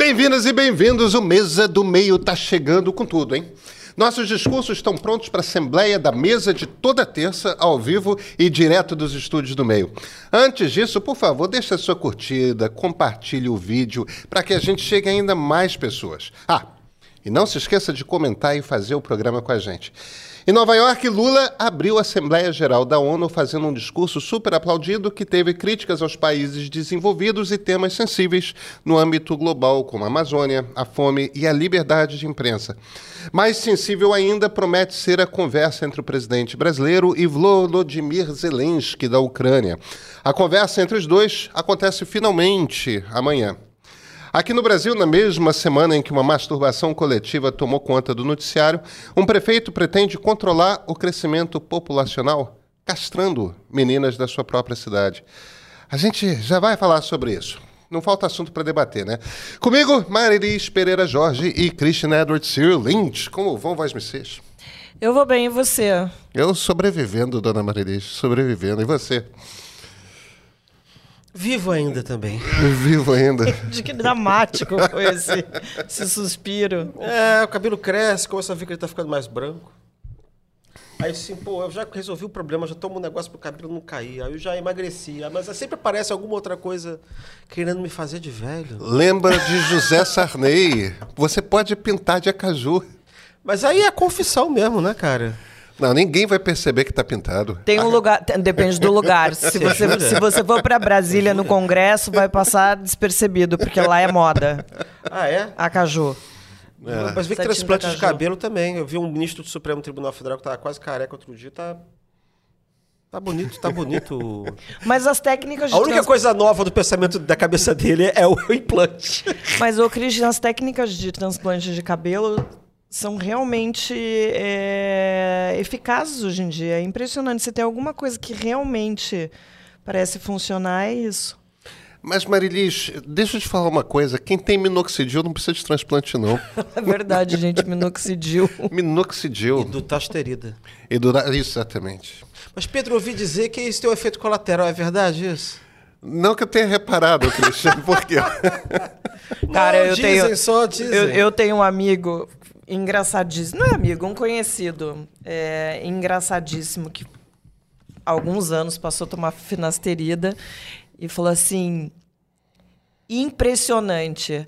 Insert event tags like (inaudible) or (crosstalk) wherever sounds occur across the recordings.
Bem-vindas e bem-vindos. O Mesa do Meio tá chegando com tudo, hein? Nossos discursos estão prontos para a Assembleia da Mesa de toda terça, ao vivo e direto dos estúdios do meio. Antes disso, por favor, deixe a sua curtida, compartilhe o vídeo para que a gente chegue a ainda mais pessoas. Ah, e não se esqueça de comentar e fazer o programa com a gente. Em Nova York, Lula abriu a Assembleia Geral da ONU fazendo um discurso super aplaudido que teve críticas aos países desenvolvidos e temas sensíveis no âmbito global, como a Amazônia, a fome e a liberdade de imprensa. Mais sensível ainda promete ser a conversa entre o presidente brasileiro e Volodymyr Zelensky, da Ucrânia. A conversa entre os dois acontece finalmente amanhã. Aqui no Brasil, na mesma semana em que uma masturbação coletiva tomou conta do noticiário, um prefeito pretende controlar o crescimento populacional, castrando meninas da sua própria cidade. A gente já vai falar sobre isso. Não falta assunto para debater, né? Comigo, Marilis Pereira Jorge e Christian Edward Cyril Lynch. Como vão, vós vocês? Eu vou bem, e você? Eu sobrevivendo, dona Marilis, sobrevivendo. E você? Vivo ainda também. (laughs) Vivo ainda. (laughs) De que dramático foi esse, esse suspiro. É, o cabelo cresce, começa a ver que ele tá ficando mais branco. Aí assim, pô, eu já resolvi o problema, já tomo um negócio pro cabelo não cair. Aí eu já emagreci. Mas sempre aparece alguma outra coisa querendo me fazer de velho. Lembra de José Sarney? Você pode pintar de acaju. Mas aí é confissão mesmo, né, cara? Não, ninguém vai perceber que está pintado. Tem um lugar, depende do lugar. Se você, se você for para Brasília no Congresso, vai passar despercebido, porque lá é moda. Ah, é? Acaju. É. Mas vê que transplante de cabelo também. Eu vi um ministro do Supremo Tribunal Federal que estava quase careca outro dia, tá. Tá bonito, tá bonito. (laughs) Mas as técnicas de A única trans... coisa nova do pensamento da cabeça dele é o (laughs) implante. Mas, ô, Cristian, as técnicas de transplante de cabelo são realmente é, eficazes hoje em dia. É impressionante. Se tem alguma coisa que realmente parece funcionar, é isso. Mas, Marilis, deixa eu te falar uma coisa. Quem tem minoxidil não precisa de transplante, não. (laughs) é verdade, gente. Minoxidil. (laughs) minoxidil. E do tasterida. E do... Exatamente. Mas, Pedro, ouvi dizer que isso tem um efeito colateral. É verdade isso? Não que eu tenha reparado, Cristiano, (laughs) porque... Cara, não, eu dizem, tenho... Só dizem. Eu, eu tenho um amigo engraçadíssimo. Não é amigo, um conhecido. É, engraçadíssimo que alguns anos passou a tomar finasterida e falou assim: impressionante.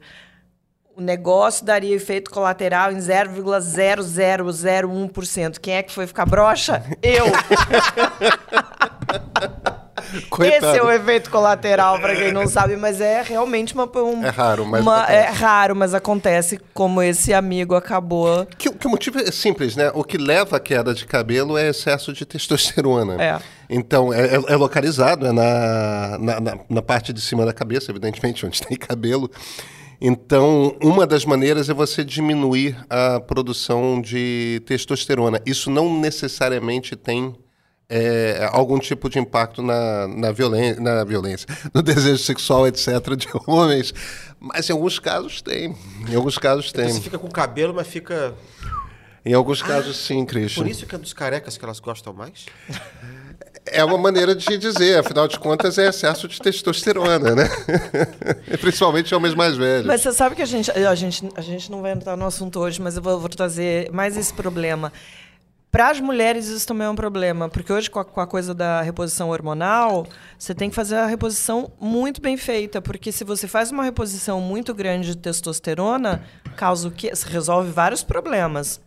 O negócio daria efeito colateral em 0,0001%. Quem é que foi ficar broxa? Eu. (laughs) Coitado. Esse é o efeito colateral, para quem não sabe, mas é realmente uma. Um, é raro, mas. Uma, é raro, mas acontece como esse amigo acabou. Que, que o motivo é simples, né? O que leva à queda de cabelo é excesso de testosterona. É. Então, é, é, é localizado é na, na, na, na parte de cima da cabeça, evidentemente, (laughs) onde tem cabelo. Então, uma das maneiras é você diminuir a produção de testosterona. Isso não necessariamente tem é, algum tipo de impacto na, na, violen na violência, (laughs) no desejo sexual, etc., de (laughs) homens. Mas em alguns casos tem. Em alguns casos então tem. Então você fica com cabelo, mas fica. Em alguns ah, casos, sim, Christian. Por isso que é dos carecas que elas gostam mais? É uma maneira de dizer, afinal de contas, é excesso de testosterona, né? (laughs) Principalmente homens mais velhos. Mas você sabe que a gente, a gente, a gente não vai entrar no assunto hoje, mas eu vou, vou trazer mais esse problema. Para as mulheres, isso também é um problema, porque hoje, com a, com a, coisa da reposição hormonal, você tem que fazer a reposição muito bem feita, porque se você faz uma reposição muito grande de testosterona, causa o? Você resolve vários problemas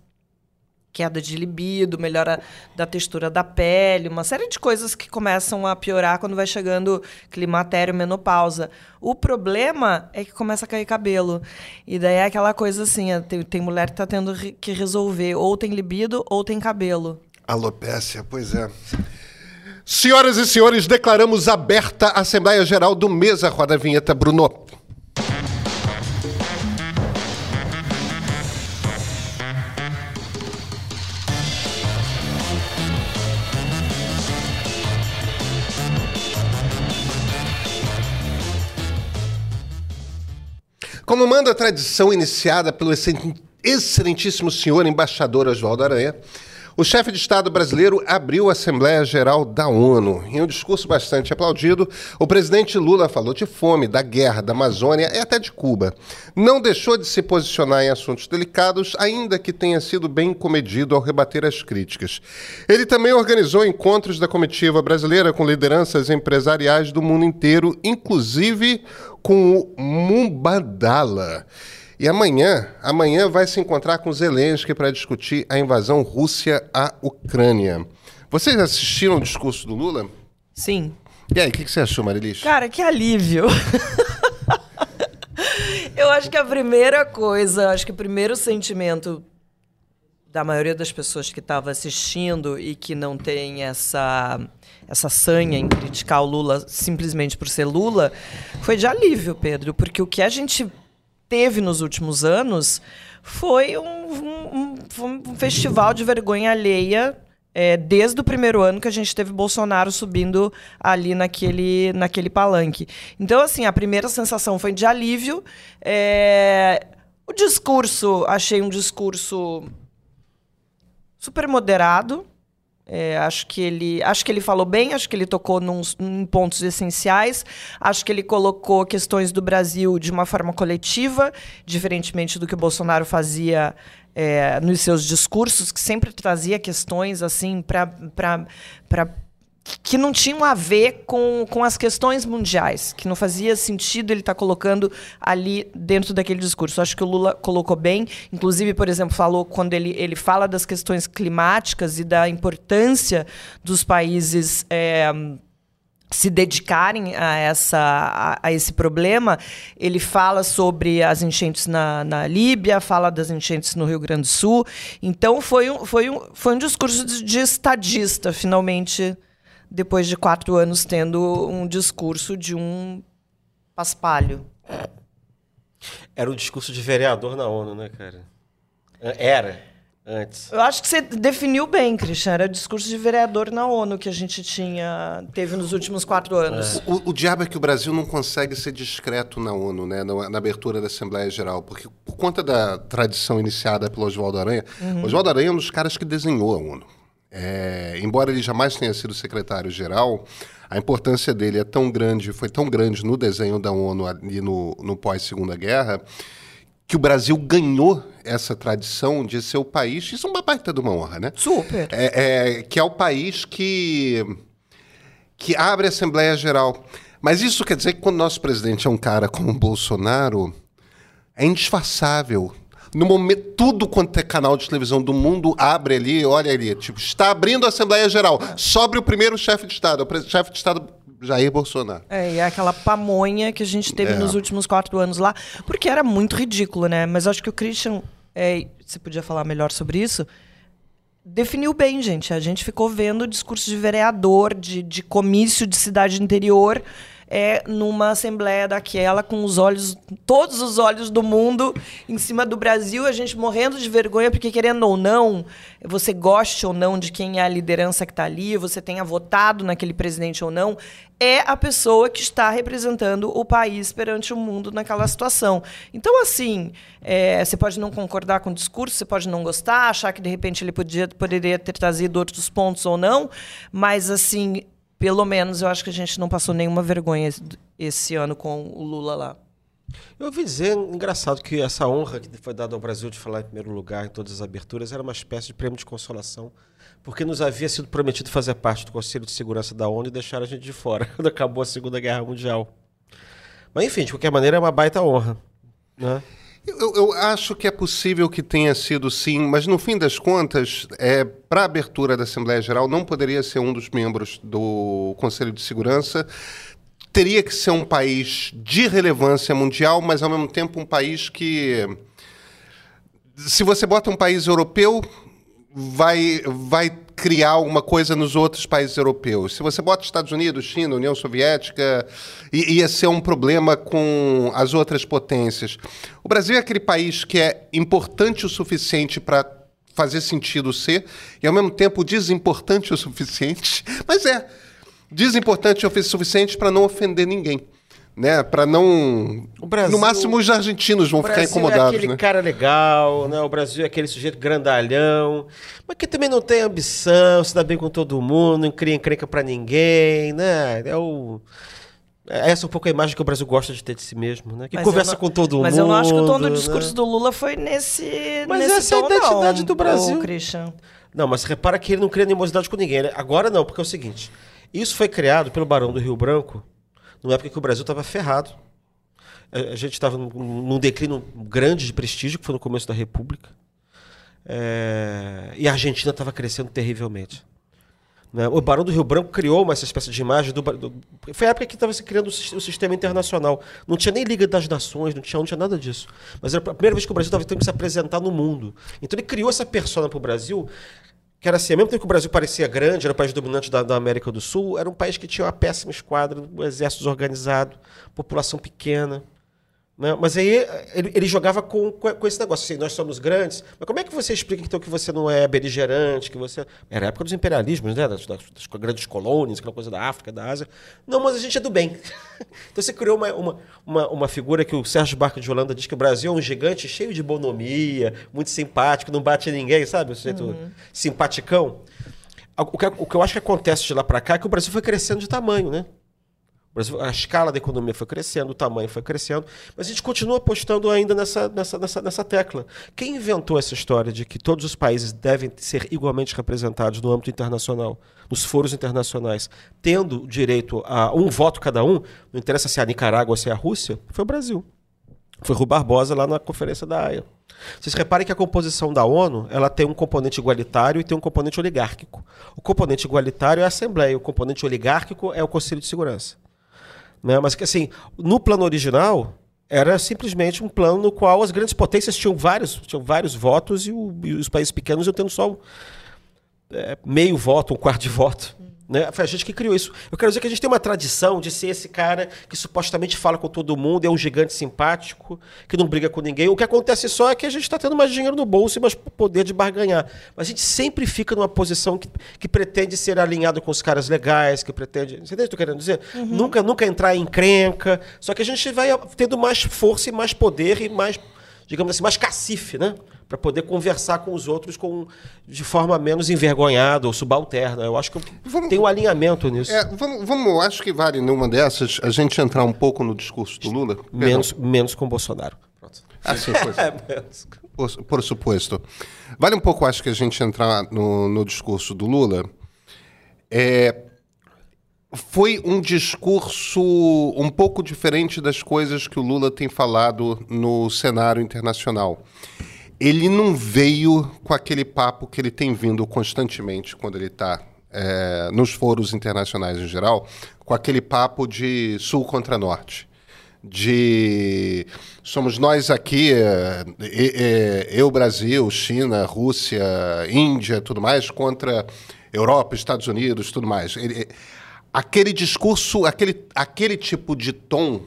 queda de libido, melhora da textura da pele, uma série de coisas que começam a piorar quando vai chegando climatério, menopausa. O problema é que começa a cair cabelo. E daí é aquela coisa assim, é, tem, tem mulher que está tendo que resolver, ou tem libido ou tem cabelo. Alopécia, pois é. Senhoras e senhores, declaramos aberta a Assembleia Geral do Mesa Roda Vinheta, Bruno. Como manda a tradição iniciada pelo excelentíssimo senhor embaixador Oswaldo Aranha, O chefe de Estado brasileiro abriu a Assembleia Geral da ONU. Em um discurso bastante aplaudido, o presidente Lula falou de fome, da guerra, da Amazônia e até de Cuba. Não deixou de se posicionar em assuntos delicados, ainda que tenha sido bem comedido ao rebater as críticas. Ele também organizou encontros da comitiva brasileira com lideranças empresariais do mundo inteiro, inclusive com o Mumbadala. E amanhã, amanhã vai se encontrar com Zelensky para discutir a invasão Rússia à Ucrânia. Vocês assistiram o discurso do Lula? Sim. E aí, o que, que você achou, Marilis? Cara, que alívio. (laughs) Eu acho que a primeira coisa, acho que o primeiro sentimento da maioria das pessoas que estava assistindo e que não tem essa essa sanha em criticar o Lula simplesmente por ser Lula, foi de alívio, Pedro, porque o que a gente teve nos últimos anos foi um, um, um festival de vergonha alheia é, desde o primeiro ano que a gente teve Bolsonaro subindo ali naquele, naquele palanque. Então, assim, a primeira sensação foi de alívio. É, o discurso, achei um discurso super moderado. É, acho que ele acho que ele falou bem, acho que ele tocou num, em pontos essenciais, acho que ele colocou questões do Brasil de uma forma coletiva, diferentemente do que o Bolsonaro fazia é, nos seus discursos, que sempre trazia questões assim para que não tinham a ver com, com as questões mundiais, que não fazia sentido ele estar tá colocando ali dentro daquele discurso. Acho que o Lula colocou bem, inclusive, por exemplo, falou quando ele, ele fala das questões climáticas e da importância dos países. É, se dedicarem a, essa, a, a, esse problema, ele fala sobre as enchentes na, na Líbia, fala das enchentes no Rio Grande do Sul. Então, foi um, foi um, foi um discurso de, de estadista, finalmente, depois de quatro anos tendo um discurso de um paspalho. Era um discurso de vereador na ONU, né, cara? Era, antes. Eu acho que você definiu bem, Christian. Era o discurso de vereador na ONU que a gente tinha, teve nos últimos quatro anos. É. O, o diabo é que o Brasil não consegue ser discreto na ONU, né, na, na, abertura da Assembleia Geral, porque por conta da tradição iniciada pelo Oswaldo Aranha, uhum. Oswaldo Aranha é um dos caras que desenhou a ONU. É, embora ele jamais tenha sido secretário-geral, a importância dele é tão grande, foi tão grande no desenho da ONU ali no, no pós-segunda guerra, que o Brasil ganhou essa tradição de ser o país. Isso é uma baita de uma honra, né? Super. É, é, que é o país que, que abre a Assembleia Geral. Mas isso quer dizer que quando nosso presidente é um cara como o Bolsonaro, é indisfarçável no momento, tudo quanto é canal de televisão do mundo abre ali, olha ali, tipo, está abrindo a Assembleia Geral. Sobre o primeiro chefe de Estado, o chefe de Estado Jair Bolsonaro. É, e é aquela pamonha que a gente teve é. nos últimos quatro anos lá, porque era muito ridículo, né? Mas acho que o Christian, é, você podia falar melhor sobre isso, definiu bem, gente. A gente ficou vendo discurso de vereador, de, de comício de cidade interior é numa assembleia daquela com os olhos, todos os olhos do mundo em cima do Brasil, a gente morrendo de vergonha porque querendo ou não, você goste ou não de quem é a liderança que está ali, você tenha votado naquele presidente ou não, é a pessoa que está representando o país perante o mundo naquela situação. Então, assim, é, você pode não concordar com o discurso, você pode não gostar, achar que de repente ele podia, poderia ter trazido outros pontos ou não, mas assim pelo menos eu acho que a gente não passou nenhuma vergonha esse ano com o Lula lá. Eu ouvi dizer, engraçado, que essa honra que foi dada ao Brasil de falar em primeiro lugar em todas as aberturas era uma espécie de prêmio de consolação, porque nos havia sido prometido fazer parte do Conselho de Segurança da ONU e deixar a gente de fora (laughs) quando acabou a Segunda Guerra Mundial. Mas, enfim, de qualquer maneira, é uma baita honra. Né? Eu, eu, acho que é possível que tenha sido sim, mas no fim das contas, é, para a abertura da Assembleia Geral, não poderia ser um dos membros do Conselho de Segurança. Teria que ser um país de relevância mundial, mas ao mesmo tempo um país que. Se você bota um país europeu, vai, vai criar alguma coisa nos outros países europeus. Se você bota Estados Unidos, China, União Soviética, ia ser um problema com as outras potências. O Brasil é aquele país que é importante o suficiente para fazer sentido ser e ao mesmo tempo desimportante o suficiente, (laughs) mas é desimportante o suficiente para não ofender ninguém. Né? Para não. O Brasil- no máximo, os argentinos vão O ficar Brasil incomodados, é aquele né? cara legal, né? O Brasil é aquele sujeito grandalhão, mas que também não tem ambição, se dá bem com todo mundo, não cria encrenca pra ninguém, né? É o... é Essa é um pouco a imagem que o Brasil gosta de ter de si mesmo, né? Que Mas conversa não- com todo mas mundo. eu não acho que o tom do né? discurso do Lula foi nesse. Mas nesse essa é a tom, identidade não, do Brasil. Christian. Não, mas repara que ele não cria animosidade com ninguém. né? Agora não, porque é o seguinte: isso foi criado pelo Barão do Rio Branco numa época que o Brasil estava ferrado. A, gente estava num, declínio grande de prestígio, que foi no começo da República. É, e a Argentina estava crescendo terrivelmente. né? O Barão do Rio Branco criou uma, espécie de imagem do, Foi a época que estava se criando o sistema internacional. Não tinha nem Liga das Nações, não tinha, não tinha nada disso. Mas era a primeira vez que o Brasil estava tendo que se apresentar no mundo. Então ele criou essa persona para o Brasil, que era assim, ao mesmo tempo que o Brasil parecia grande, era o país dominante da, da América do Sul, era um país que tinha uma péssima esquadra, um exército desorganizado, população pequena. Né? Mas aí ele, ele jogava com, com, esse negócio assim, nós somos grandes, mas como é que você explica então que você não é beligerante, que você... Era a época dos imperialismos, né? das, das- das grandes colônias, aquela coisa da África, da Ásia. Não, mas a gente é do bem. (laughs) então você criou uma, uma, uma, uma figura que o Sérgio Barca de Holanda diz que o Brasil é um gigante cheio de bonomia, muito simpático, não bate ninguém, sabe? O sujeito simpaticão. O que, o que eu acho que acontece de lá para cá é que o Brasil foi crescendo de tamanho, né? Brasil- a escala da economia foi crescendo, o tamanho foi crescendo, mas a gente continua apostando ainda nessa, nessa, nessa, nessa tecla. Quem inventou essa história de que todos os países devem ser igualmente representados no âmbito internacional, nos foros internacionais, tendo direito a um voto cada um, não interessa se é a Nicarágua ou se é a Rússia, foi o Brasil. Foi Rui Barbosa lá na Conferência da Haia. Vocês reparem que a composição da ONU ela tem um componente igualitário e tem um componente oligárquico. O componente igualitário é a Assembleia, o componente oligárquico é o Conselho de Segurança. Né? Mas que assim, no plano original, era simplesmente um plano no qual as grandes potências tinham vários, tinham vários votos e, o- e os países pequenos iam tendo só é, meio voto, um quarto de voto. Né? Foi a gente que criou isso. Eu quero dizer que a gente tem uma tradição de ser esse cara que supostamente fala com todo mundo, é um gigante simpático, que não briga com ninguém. O que acontece só é que a gente está tendo mais dinheiro no bolso e mais poder de barganhar. Mas a gente sempre fica numa posição que, que pretende ser alinhado com os caras legais, que pretende. Você entende o que eu estou querendo dizer? Nunca, nunca entrar em encrenca. Só que a gente vai tendo mais força e mais poder e mais, digamos assim, mais cacife, né? Para poder conversar com os outros com, de forma menos envergonhada ou subalterna. Eu acho que Vamos- tem um alinhamento nisso. É, vamos, vamos, acho que vale numa dessas a gente entrar um pouco no discurso do Lula. Perdão. Menos, menos com o Bolsonaro. Pronto. Sim, pois. É, (laughs) menos. por, por suposto. Vale um pouco, acho que a gente entrar no, no discurso do Lula. É, foi um discurso um pouco diferente das coisas que o Lula tem falado no cenário internacional. Ele não veio com aquele papo que ele tem vindo constantemente quando ele está nos foros internacionais em geral, com aquele papo de sul contra norte de somos nós aqui, é, é, eu, Brasil, China, Rússia, Índia, tudo mais, contra Europa, Estados Unidos, tudo mais. Ele- aquele discurso, aquele, aquele tipo de tom,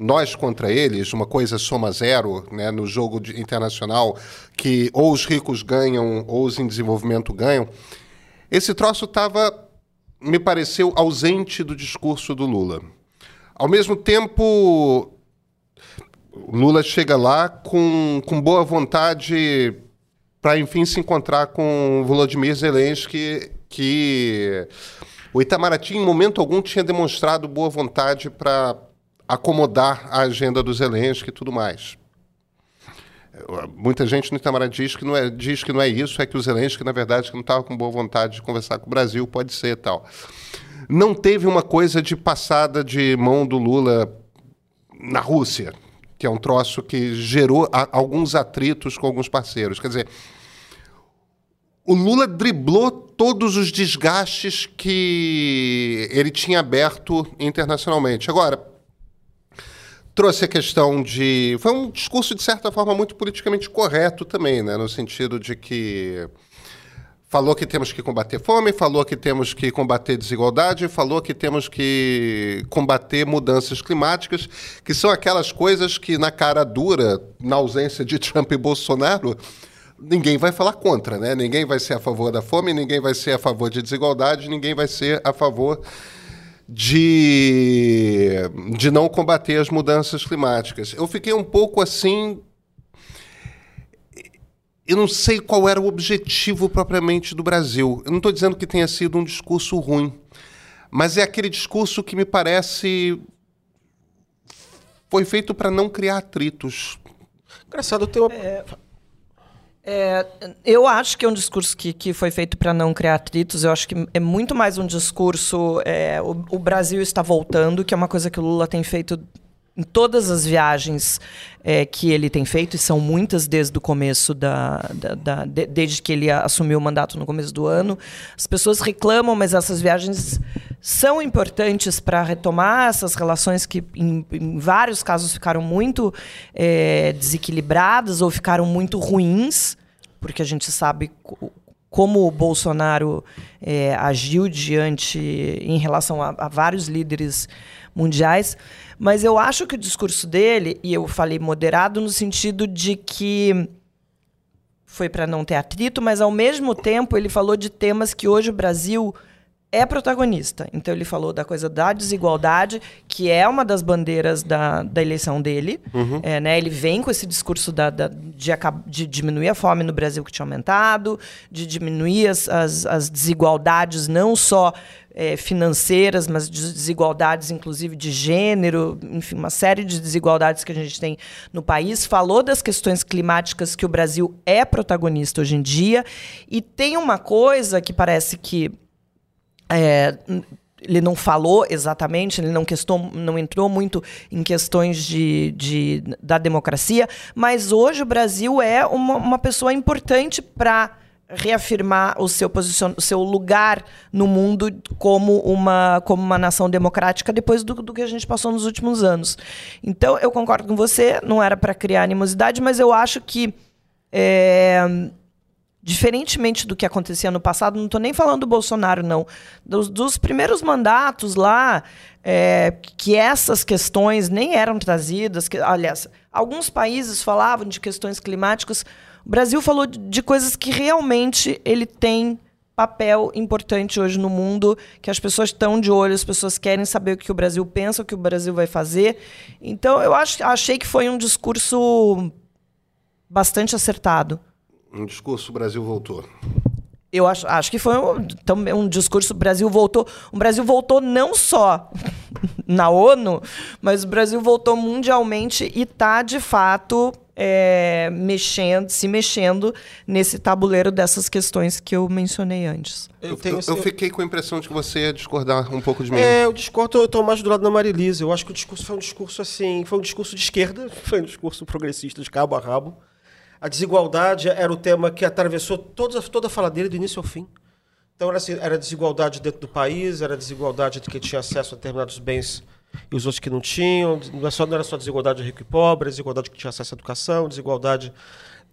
nós contra eles, uma coisa soma zero, né, no jogo de- internacional, que ou os ricos ganham ou os em desenvolvimento ganham, esse troço estava, me pareceu, ausente do discurso do Lula. Ao mesmo tempo, Lula chega lá com, com boa vontade para, enfim, se encontrar com Volodymyr Zelensky, que o Itamaraty, em momento algum, tinha demonstrado boa vontade para acomodar a agenda do Zelensky e tudo mais. Muita gente no Itamaraty diz que não é, diz que não é isso, é que o Zelensky, na verdade, não estava com boa vontade de conversar com o Brasil, pode ser tal. Não teve uma coisa de passada de mão do Lula na Rússia, que é um troço que gerou a- alguns atritos com alguns parceiros. Quer dizer, o Lula driblou todos os desgastes que ele tinha aberto internacionalmente. Agora, trouxe a questão de. Foi um discurso, de certa forma, muito politicamente correto também, né? no sentido de que. Falou que temos que combater fome, falou que temos que combater desigualdade, falou que temos que combater mudanças climáticas, que são aquelas coisas que, na cara dura, na ausência de (laughs) Trump e Bolsonaro, ninguém vai falar contra, né? Ninguém vai ser a favor da fome, ninguém vai ser a favor de desigualdade, ninguém vai ser a favor de, de não combater as mudanças climáticas. Eu fiquei um pouco assim. Eu não sei qual era o objetivo propriamente do Brasil. Eu não estou dizendo que tenha sido um discurso ruim, mas é aquele discurso que me parece foi feito para não criar atritos. Engraçado, ter uma. É, é, eu acho que é um discurso que, que foi feito para não criar atritos. Eu acho que é muito mais um discurso. É, o, o, Brasil está voltando, que é uma coisa que o Lula tem feito em todas as viagens é, que ele tem feito, e são muitas desde o começo da, da, da de, desde que ele assumiu o mandato no começo do ano. As pessoas reclamam, mas essas viagens são importantes para retomar essas relações que, em, em, vários casos, ficaram muito é, desequilibradas ou ficaram muito ruins, porque a gente sabe como o Bolsonaro é, agiu diante em relação a, a vários líderes mundiais. Mas eu acho que o discurso dele, e eu falei moderado no sentido de que foi para não ter atrito, mas ao mesmo tempo ele falou de temas que hoje o Brasil é protagonista. Então ele falou da coisa da desigualdade, que é uma das bandeiras da, da eleição dele. Uhum. É, né? Ele vem com esse discurso da, da de, de, diminuir a fome no Brasil que tinha aumentado, de diminuir as, as, as desigualdades não só é, financeiras, mas de desigualdades, inclusive de gênero, enfim, uma série de desigualdades que a gente tem no país. Falou das questões climáticas que o Brasil é protagonista hoje em dia. E tem uma coisa que parece que é, ele não falou exatamente, ele não, questou, não entrou muito em questões de, de, da democracia, mas hoje o Brasil é uma, uma pessoa importante para reafirmar o seu posicion... o seu lugar no mundo como uma, como uma nação democrática depois do, do que a gente passou nos últimos anos. Então, eu concordo com você, não era para criar animosidade, mas eu acho que é, diferentemente do que acontecia no passado, não estou nem falando do Bolsonaro, não. Dos, dos primeiros mandatos lá, é, que essas questões nem eram trazidas. Que, aliás, alguns países falavam de questões climáticas. O Brasil falou de, coisas que realmente ele tem papel importante hoje no mundo, que as pessoas estão de olho, as pessoas querem saber o que o Brasil pensa, o que o Brasil vai fazer. Então, eu acho, achei que foi um discurso bastante acertado. Um discurso, o Brasil voltou. Eu acho, acho que foi um, também um discurso. O Brasil voltou. O Brasil voltou não só (laughs) na ONU, mas o Brasil voltou mundialmente e está, de fato, é, mexendo, se mexendo nesse tabuleiro dessas questões que eu mencionei antes. Eu, eu, eu, fiquei com a impressão de que você ia discordar um pouco de mim. É, eu discordo, eu estou mais do lado da Marilisa. Eu acho que o discurso foi um discurso assim, foi um discurso de esquerda, (laughs) foi um discurso progressista de cabo a rabo. A desigualdade era o tema que atravessou toda, toda a fala dele, do início ao fim. Então, era, assim, era desigualdade dentro do país, era desigualdade de quem tinha acesso a determinados bens e os outros que não tinham. Não, é só, não era só desigualdade de rico e pobre, era desigualdade de quem tinha acesso à educação, desigualdade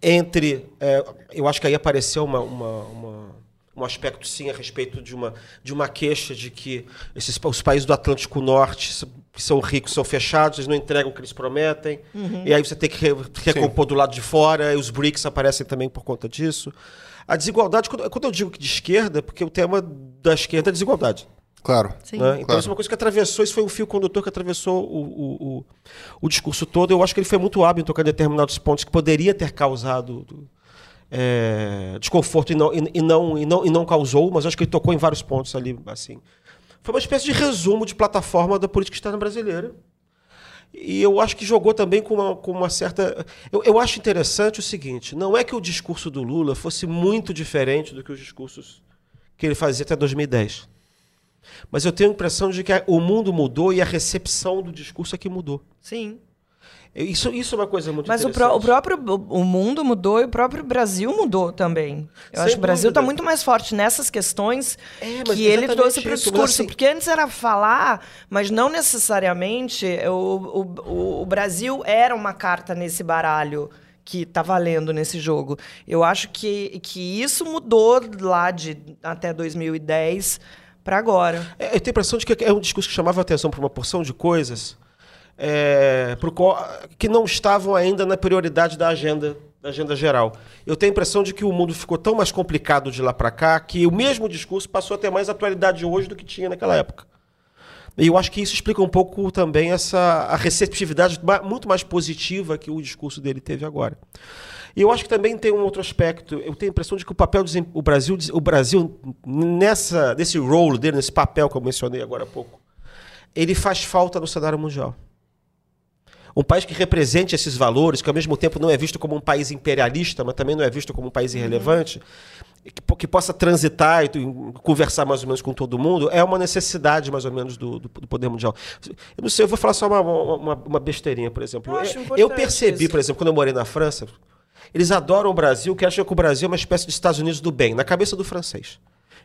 entre. É, eu acho que aí apareceu uma, uma, uma um aspecto sim a respeito de uma, de uma queixa de que esses, os países do Atlântico Norte que são ricos são fechados, eles não entregam o que eles prometem, uhum. e aí você tem que recompor sim. do lado de fora, e os BRICS aparecem também por conta disso. A desigualdade, quando, quando eu digo que de esquerda, porque o tema da esquerda é desigualdade. Claro. Né? Então, claro. isso é uma coisa que atravessou, isso foi um fio condutor que atravessou o, o, o, o, discurso todo. Eu acho que ele foi muito hábil em tocar determinados pontos que poderia ter causado é, desconforto e não, e, e, não, e, não, e não causou, mas acho que ele tocou em vários pontos ali, assim. Foi uma espécie de resumo de plataforma da política externa brasileira. E eu acho que jogou também com uma, com uma certa. Eu, eu acho interessante o seguinte: não é que o discurso do Lula fosse muito diferente do que os discursos que ele fazia até 2010. Mas eu tenho a impressão de que o mundo mudou e a recepção do discurso é que mudou. Sim. Isso, isso é uma coisa muito Mas o, pró o, próprio o mundo mudou e o próprio Brasil mudou também. Eu Sem acho que o Brasil está muito mais forte nessas questões é, que ele trouxe para o discurso. Assim... Porque antes era falar, mas não necessariamente o, o, o Brasil era uma carta nesse baralho que está valendo nesse jogo. Eu acho que, que isso mudou lá de até 2010 para agora. É, eu tenho a impressão de que é um discurso que chamava atenção para uma porção de coisas é, pro, que não estavam ainda na prioridade da agenda, da agenda geral. Eu tenho a impressão de que o mundo ficou tão mais complicado de lá para cá que o mesmo discurso passou a ter mais atualidade hoje do que tinha naquela época. E eu acho que isso explica um pouco também essa a receptividade muito mais positiva que o discurso dele teve agora. E eu acho que também tem um outro aspecto. Eu tenho a impressão de que o papel do o Brasil, o Brasil nessa nesse role dele, nesse papel que eu mencionei agora há pouco, ele faz falta no cenário mundial. Um país que represente esses valores, que ao mesmo tempo não é visto como um país imperialista, mas também não é visto como um país irrelevante, que, que possa transitar e conversar mais ou menos com todo mundo, é uma necessidade mais ou menos do, do- do poder mundial. Eu não sei, eu vou falar só uma, uma, uma besteirinha, por exemplo. Eu eu percebi, isso. por exemplo, quando eu morei na França, eles adoram o Brasil, que acham que o Brasil é uma espécie de Estados Unidos do bem, na cabeça do francês.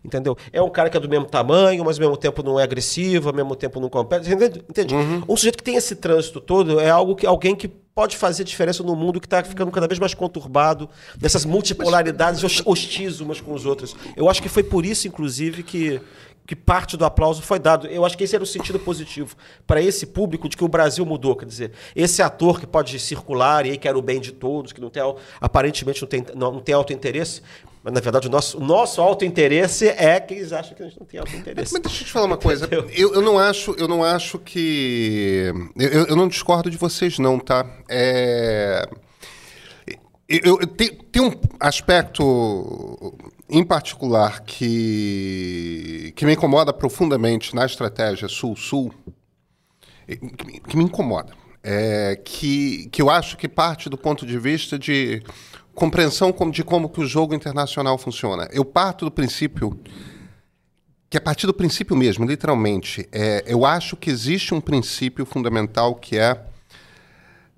Entendeu? É um cara que é do mesmo tamanho, mas ao mesmo tempo não é agressivo, ao mesmo tempo não compete. Entende? Entende? Um sujeito que tem esse trânsito todo é algo que alguém que pode fazer diferença no mundo que está ficando cada vez mais conturbado, dessas multipolaridades hos- hostis umas com os outros. Eu acho que foi por isso, inclusive, que, que parte do aplauso foi dado. Eu acho que esse era o sentido positivo para esse público de que o Brasil mudou. Quer dizer, esse ator que pode circular e quer o bem de todos, que não tem, aparentemente não tem, não, não tem auto-interesse, mas na verdade o nosso, o nosso auto-interesse é que eles acham que a gente não tem auto-interesse. Mas deixa eu te falar uma coisa. Eu, eu não acho, eu não acho que. Eu, eu não discordo de vocês, não, tá? É. Eu, eu- tem, tem um aspecto em particular que, que me incomoda profundamente na estratégia Sul-Sul, que, me- incomoda. É que, que eu acho que parte do ponto de vista de compreensão de como que o jogo internacional funciona. Eu parto do princípio que a partir do princípio mesmo, literalmente, é, eu acho que existe um princípio fundamental que é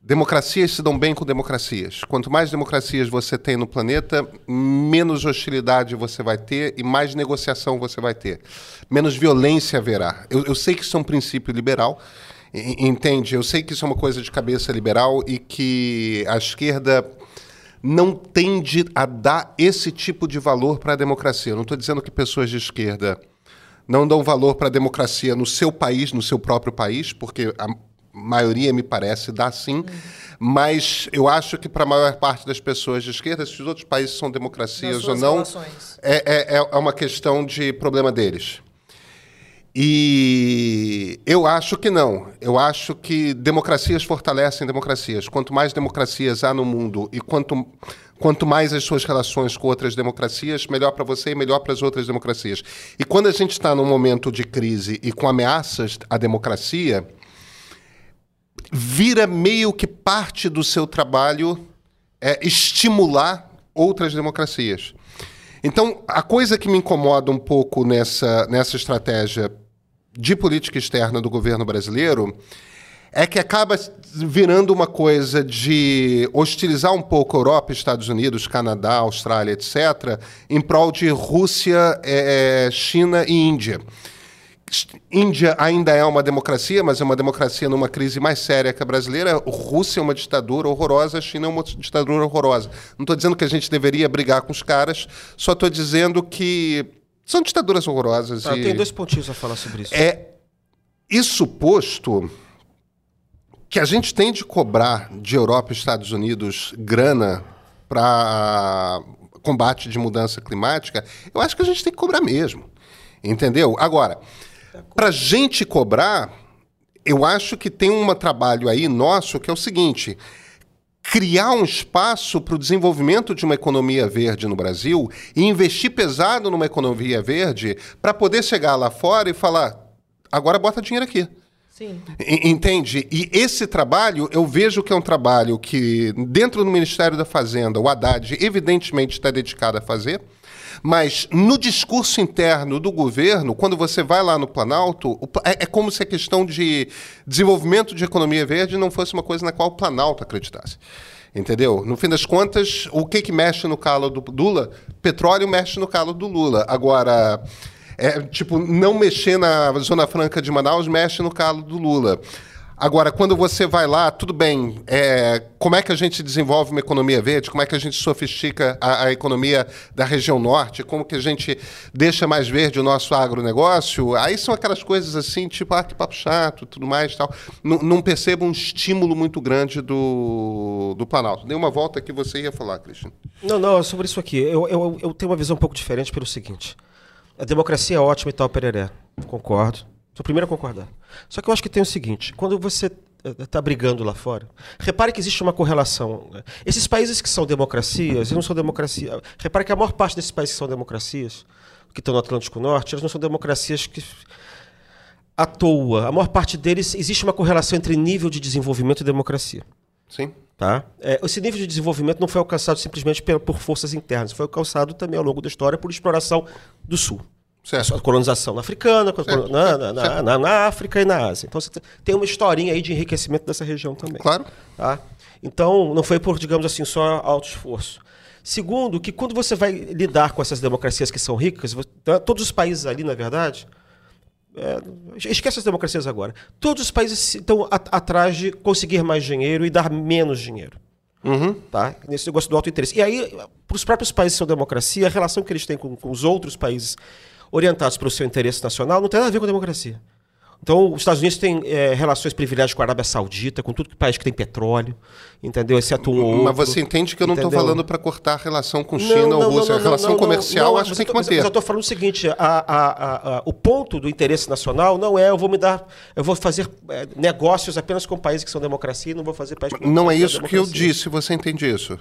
democracias se dão bem com democracias. Quanto mais democracias você tem no planeta, menos hostilidade você vai ter e mais negociação você vai ter. Menos violência haverá. Eu, eu sei que isso é um princípio liberal, entende? Eu sei que isso é uma coisa de cabeça liberal e que a esquerda não tende a dar esse tipo de valor para a democracia. Eu não estou dizendo que pessoas de esquerda não dão valor para a democracia no seu país, no seu próprio país, porque a maioria, me parece, dá sim. Mas eu acho que para a maior parte das pessoas de esquerda, se os outros países são democracias ou não, relações. é, é, é uma questão de problema deles. E eu acho que não. Eu acho que democracias fortalecem democracias. Quanto mais democracias há no mundo e quanto, quanto mais as suas relações com outras democracias, melhor para você e melhor para as outras democracias. E quando a gente está num momento de crise e com ameaças à democracia, vira meio que parte do seu trabalho é estimular outras democracias. Então, a coisa que me incomoda um pouco nessa, nessa estratégia de política externa do governo brasileiro é que acaba virando uma coisa de hostilizar um pouco a Europa, Estados Unidos, Canadá, Austrália, etc., em prol de Rússia, eh, China e Índia. Índia ainda é uma democracia, mas é uma democracia numa crise mais séria que a brasileira. Rússia é uma ditadura horrorosa, a China é uma ditadura horrorosa. Não estou dizendo que a gente deveria brigar com os caras, só estou dizendo que são ditaduras horrorosas. Tá, e Tem dois pontinhos a falar sobre isso. É isso posto que a gente tem de cobrar de Europa e Estados Unidos grana para combate de mudança climática, eu acho que a gente tem que cobrar mesmo. Entendeu? Agora, para a gente cobrar, eu acho que tem um trabalho aí nosso que é o seguinte: criar um espaço para o desenvolvimento de uma economia verde no Brasil e investir pesado numa economia verde para poder chegar lá fora e falar: agora bota dinheiro aqui. Sim. Entende? E esse trabalho, eu vejo que é um trabalho que, dentro do Ministério da Fazenda, o Haddad evidentemente está dedicado a fazer, mas no discurso interno do governo, quando você vai lá no Planalto, é, é como se a questão de desenvolvimento de economia verde não fosse uma coisa na qual o Planalto acreditasse. Entendeu? No fim das contas, o que, que mexe no calo do Lula? Petróleo mexe no calo do Lula. Agora, é, tipo, não mexer na Zona Franca de Manaus mexe no calo do Lula. Agora, quando você vai lá, tudo bem, é, como é que a gente desenvolve uma economia verde? Como é que a gente sofistica a, a economia da região norte? Como que a gente deixa mais verde o nosso agronegócio? Aí são aquelas coisas assim, tipo, ah, que papo chato, tudo mais tal. Não, não percebo um estímulo muito grande do, do Planalto. Dei uma volta que você ia falar, Cristian. Não, não, é sobre isso aqui. Eu, eu, eu tenho uma visão um pouco diferente pelo seguinte. A democracia é ótima e tal, pereré. Concordo. Sou o primeiro a concordar. Só que eu acho que tem o seguinte: quando você está brigando lá fora, repare que existe uma correlação. né? Esses países que são democracias, eles não são democracia. Repare que a maior parte desses países que são democracias, que estão no Atlântico Norte, elas não são democracias que à toa. A maior parte deles existe uma correlação entre nível de desenvolvimento e democracia. Sim. Tá? É, esse nível de desenvolvimento não foi alcançado simplesmente por forças internas, foi alcançado também ao longo da história por exploração do Sul. Certo. A colonização africana, Certo, na, na- na- certo. na- na África e na Ásia. Então você te- tem uma historinha aí de enriquecimento dessa região também. Claro. Tá? Então, não foi por, digamos assim, só alto esforço. Segundo, que quando você vai lidar com essas democracias que são ricas, tá, todos os países ali, na verdade, é, esquece as democracias agora. Todos os países estão atrás de conseguir mais dinheiro e dar menos dinheiro. Uhum. Tá? Nesse negócio do alto interesse. E aí, para os próprios países que são democracia, a relação que eles têm com, com os outros países orientados para o seu interesse nacional não tem nada a ver com democracia. Então, os Estados Unidos têm é, relações privilegiadas com a Arábia Saudita, com tudo que país que tem petróleo, entendeu? Exceto um ou outro. Mas você entende que eu não estou falando para cortar a relação com China não, ou não, Rússia. não, a relação não, comercial acho que tem que manter. Mas eu estou falando o seguinte: a- a- a- a- o ponto do interesse nacional não é eu vou me dar, eu vou fazer é, negócios apenas com países que são democracia e não vou fazer países que Não é isso que eu disse, você entende isso?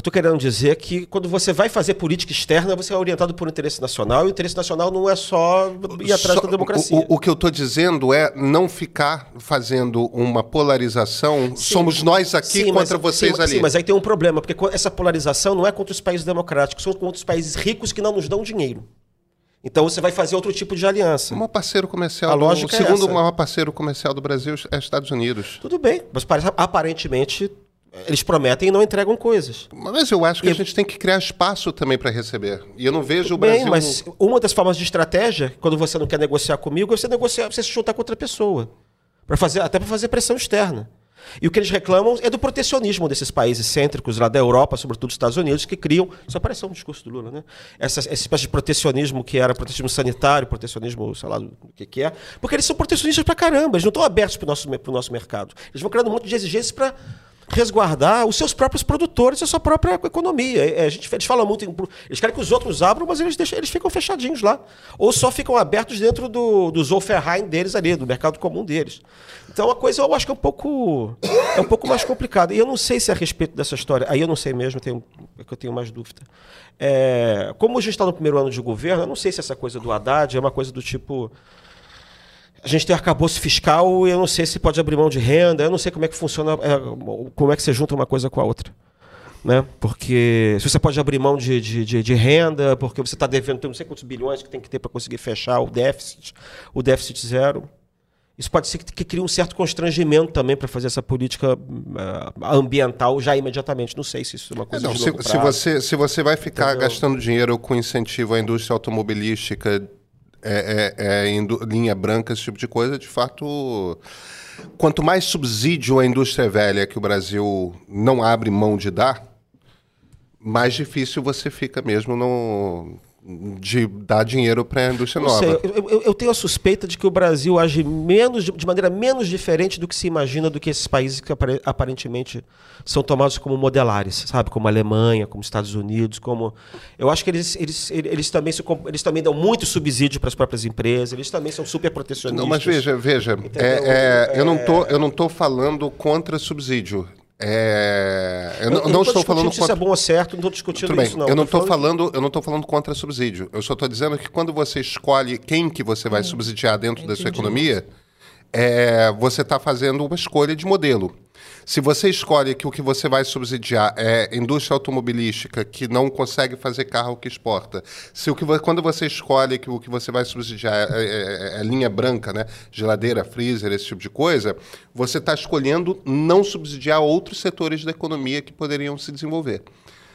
Eu estou querendo dizer que quando você vai fazer política externa, você é orientado por interesse nacional, e o interesse nacional não é só ir atrás Só- da democracia. O, o- que eu estou dizendo é não ficar fazendo uma polarização. Somos nós aqui Sim, mas- contra vocês sim, ali. Sim, mas aí tem um problema, porque essa polarização não é contra os países democráticos, são contra os países ricos que não nos dão dinheiro. Então você vai fazer outro tipo de aliança. O maior parceiro comercial, A do- lógica o é segundo essa. maior parceiro comercial do Brasil é Estados Unidos. Tudo bem, mas parece- aparentemente eles prometem e não entregam coisas. Mas eu acho que E- a gente tem que criar espaço também para receber. E eu não vejo o Bem, Brasil. mas uma das formas de estratégia, quando você não quer negociar comigo, é você negociar, você se juntar com outra pessoa. Pra fazer, até para fazer pressão externa. E o que eles reclamam é do protecionismo desses países cêntricos lá da Europa, sobretudo dos Estados Unidos, que criam. Isso apareceu no discurso do Lula, né? Essa, essa espécie de protecionismo que era protecionismo sanitário, protecionismo, sei lá, do que, que é. Porque eles são protecionistas pra caramba, eles não estão abertos para o nosso, pro nosso mercado. Eles vão criando um monte de exigências para resguardar os seus próprios produtores e a sua própria economia. É, a gente, eles falam muito, em, eles querem que os outros abram, mas eles, deixam, eles ficam fechadinhos lá. Ou só ficam abertos dentro do, do Zollverein deles ali, do mercado comum deles. Então a coisa eu acho que é um pouco é um pouco mais complicada. E eu não sei se é a respeito dessa história, aí eu não sei mesmo, tenho, é que eu tenho mais dúvida. É, como a gente está no primeiro ano de governo, eu não sei se essa coisa do Haddad é uma coisa do tipo. A gente tem arcabouço fiscal e eu não sei se pode abrir mão de renda, eu não sei como é que funciona, é, como é que você junta uma coisa com a outra. Né? Porque se você pode abrir mão de, de, de, de renda, porque você está devendo não sei quantos bilhões que tem que ter para conseguir fechar o déficit, o déficit zero. Isso pode ser que, que crie um certo constrangimento também para fazer essa política uh, ambiental já imediatamente. Não sei se isso é uma É, coisa não, de se, se você, se você vai ficar Entendeu? gastando dinheiro com incentivo à indústria automobilística, é, é- é indu- linha branca, esse tipo de coisa, de fato. Quanto mais subsídio à indústria velha que o Brasil não abre mão de dar, mais difícil você fica mesmo no, de dar dinheiro para a indústria nova. sei, eu, eu- eu tenho a suspeita de que o Brasil age menos, de maneira menos diferente do que se imagina do que esses países que apare- aparentemente são tomados como modelares, sabe? Como a Alemanha, como os Estados Unidos, como... Eu acho que eles, eles, eles, também, se, eles também dão muito subsídio para as próprias empresas, eles também são super protecionistas. Não, mas veja, veja, é- é, eu não É- tô, eu não tô falando contra subsídio. É, eu, não- eu não estou falando se isso contra. é bom ou certo, não estou discutindo Tudo bem, isso não. eu não estou falando, eu não estou falando contra subsídio. Eu só estou dizendo que quando você escolhe quem que você vai subsidiar dentro da sua economia, é, você está fazendo uma escolha de modelo. Se você escolhe que o que você vai subsidiar é indústria automobilística que não consegue fazer carro que exporta, se o que quando você escolhe que o que você vai subsidiar é, é- é- é linha branca, né, geladeira, freezer, esse tipo de coisa, você está escolhendo não subsidiar outros setores da economia que poderiam se desenvolver.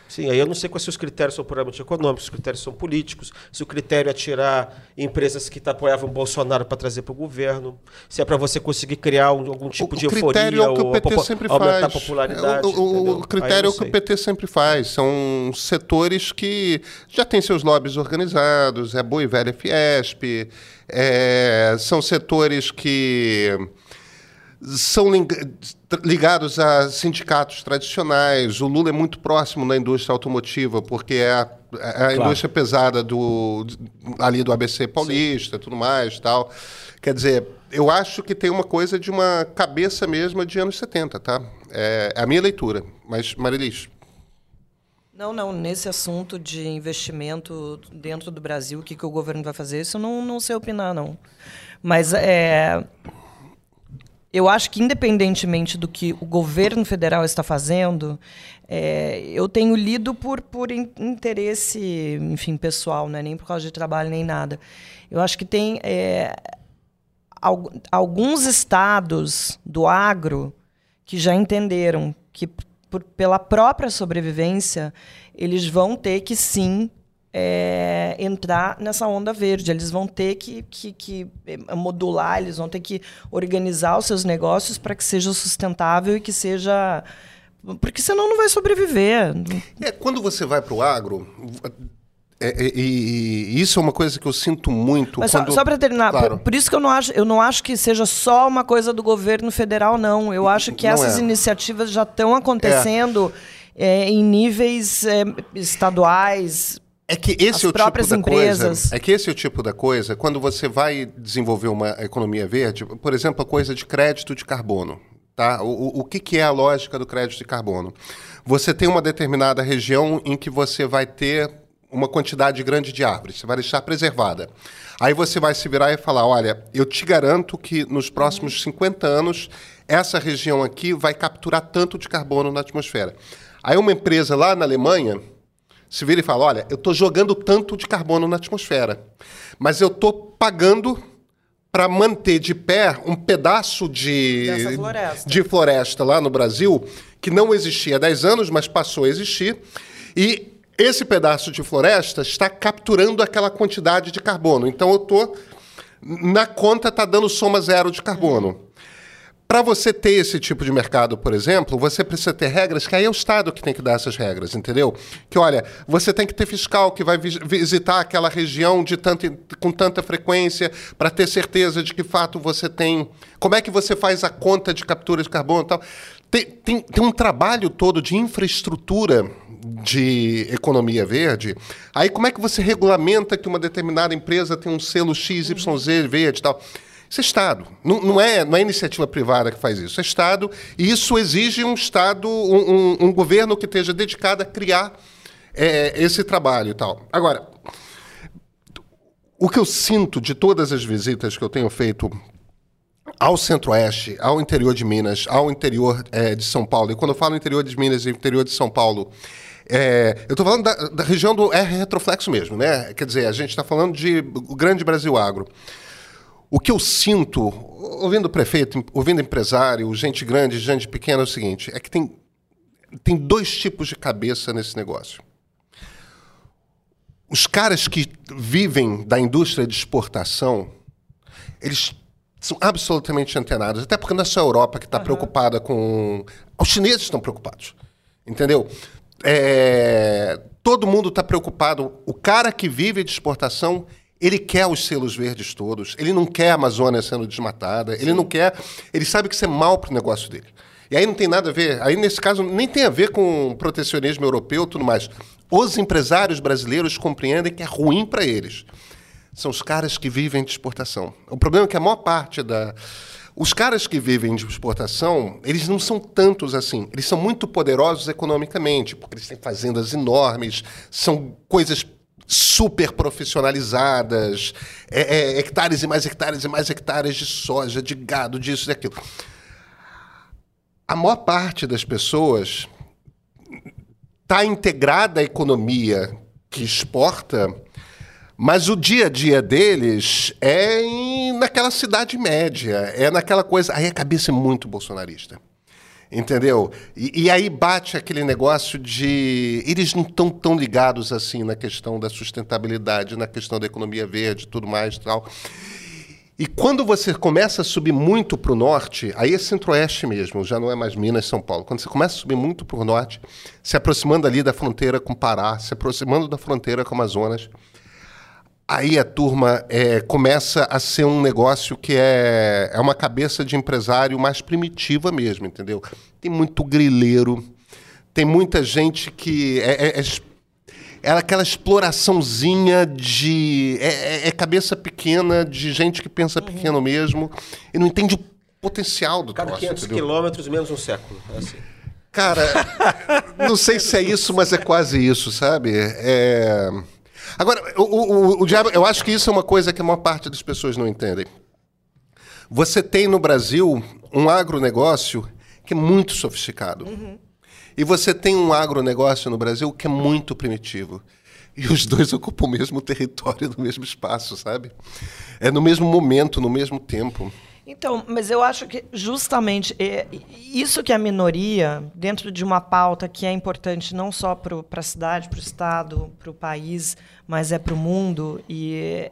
Sim, aí eu não sei quais se os critérios são puramente econômicos, se os critérios são políticos, se o critério é tirar empresas que apoiavam Bolsonaro para trazer para o governo, se é para você conseguir criar um- algum tipo o de critério euforia é o que o PT sempre aumentar faz. a popularidade. É, o, o- o critério é o que o. PT sempre faz. São setores que já têm seus lobbies organizados, é boa e velha Fiesp, é, são setores que são ligados a sindicatos tradicionais. O Lula é muito próximo da indústria automotiva, porque é a, A, a claro. indústria pesada do, ali do ABC Paulista, Sim. tudo mais tal. Quer dizer, eu acho que tem uma coisa de uma cabeça mesmo de anos 70, tá? É, é a minha leitura. Mas, Marilis, não, não. Nesse assunto de investimento dentro do Brasil, o que, que o governo vai fazer, isso eu não, não sei opinar, não. Mas é, eu acho que, independentemente do que o governo federal está fazendo, é, eu tenho lido por, por interesse, enfim, pessoal, né? nem por causa de trabalho nem nada. Eu acho que tem é, alguns estados do agro que já entenderam que por, pela própria sobrevivência, eles vão ter que sim é, entrar nessa onda verde. Eles vão ter que, que, que, é, modular, eles vão ter que organizar os seus negócios para que seja sustentável e que seja. Porque senão não vai sobreviver. É, quando você vai para o agro, é, é, e, e, isso é uma coisa que eu sinto muito. Mas quando... só, só para terminar, claro. por, por, isso que eu não, acho, eu não acho que seja só uma coisa do governo federal, não. Eu acho que não essas é. iniciativas já estão acontecendo é. é. em níveis estaduais. É que esse é o tipo da empresas. coisa. É que esse é o tipo da coisa. Quando você vai desenvolver uma economia verde, por exemplo, a coisa de crédito de carbono. Tá? O, o que, que é a lógica do crédito de carbono? Você tem uma determinada região em que você vai ter uma quantidade grande de árvores, você vai deixar preservada. Aí você vai se virar e falar: olha, eu te garanto que nos próximos 50 anos essa região aqui vai capturar tanto de carbono na atmosfera. Aí uma empresa lá na Alemanha se vira e fala: olha, eu estou jogando tanto de carbono na atmosfera, mas eu estou pagando para manter de pé um pedaço de floresta. de floresta lá no Brasil que não existia há 10 anos, mas passou a existir. E esse pedaço de floresta está capturando aquela quantidade de carbono. Então eu estou. Na conta está dando soma zero de carbono. Para você ter esse tipo de mercado, por exemplo, você precisa ter regras que aí é o Estado que tem que dar essas regras, entendeu? Que olha, você tem que ter fiscal que vai visitar aquela região de tanto, com tanta frequência para ter certeza de que fato você tem. Como é que você faz a conta de captura de carbono e tal? Tem, tem, tem um trabalho todo de infraestrutura de economia verde, aí como é que você regulamenta que uma determinada empresa tem um selo XYZ verde e tal? Isso é Estado. Não, não, é, não é iniciativa privada que faz isso. É Estado. E isso exige um Estado, um, um, um governo que esteja dedicado a criar é, esse trabalho e tal. Agora, o que eu sinto de todas as visitas que eu tenho feito ao centro-oeste, ao interior de Minas, ao interior é, de São Paulo, e quando eu falo interior de Minas e interior de São Paulo, é, eu estou falando da, da, região do R retroflexo mesmo, né? Quer dizer, a gente está falando de o grande Brasil agro. O que eu sinto, ouvindo o prefeito, ouvindo empresário, gente grande, gente pequena, é o seguinte: é que tem, tem dois tipos de cabeça nesse negócio. Os caras que vivem da indústria de exportação, eles são absolutamente antenados, até porque não é só a Europa que está uhum. preocupada com. Os chineses estão preocupados. Entendeu? É, todo mundo está preocupado. O cara que vive de exportação, ele quer os selos verdes todos. Ele não quer a Amazônia sendo desmatada. Sim. Ele não quer. Ele sabe que isso é mal para o negócio dele. E aí não tem nada a ver. Aí, nesse caso, nem tem a ver com protecionismo europeu e tudo mais. Os empresários brasileiros compreendem que é ruim para eles. São os caras que vivem de exportação. O problema é que a maior parte da os caras que vivem de exportação, eles não são tantos assim. Eles são muito poderosos economicamente, porque eles têm fazendas enormes, são coisas super profissionalizadas, é, é, hectares e mais hectares e mais hectares de soja, de gado, disso e daquilo. A maior parte das pessoas está integrada à economia que exporta mas o dia a dia deles é em, naquela cidade média, é naquela coisa. Aí a cabeça é muito bolsonarista. Entendeu? E, e aí bate aquele negócio de. Eles não estão tão ligados assim na questão da sustentabilidade, na questão da economia verde tudo mais e tal. E quando você começa a subir muito para o norte, aí é centro-oeste mesmo, já não é mais Minas, São Paulo. Quando você começa a subir muito para o norte, se aproximando ali da fronteira com Pará, se aproximando da fronteira com Amazonas, Aí a turma é, começa a ser um negócio que é, é uma cabeça de empresário mais primitiva mesmo, entendeu? Tem muito grileiro, tem muita gente que é, é, é, é aquela exploraçãozinha de. É, é- é cabeça pequena, de gente que pensa pequeno mesmo e não entende o potencial do Cada troço. 500 entendeu? quilômetros menos um século. É assim. Cara, não sei se é isso, mas é quase isso, sabe? É... Agora, o, o, o- diabo, eu acho que isso é uma coisa que a maior parte das pessoas não entendem. Você tem no Brasil um agronegócio que é muito sofisticado. E você tem um agronegócio no Brasil que é muito primitivo. E os dois (laughs) ocupam o mesmo território, no mesmo espaço, sabe? É no mesmo momento, no mesmo tempo. Então, mas eu acho que justamente é, isso que a minoria, dentro de uma pauta que é importante não só para a cidade, para o Estado, para o país, mas é para o mundo. E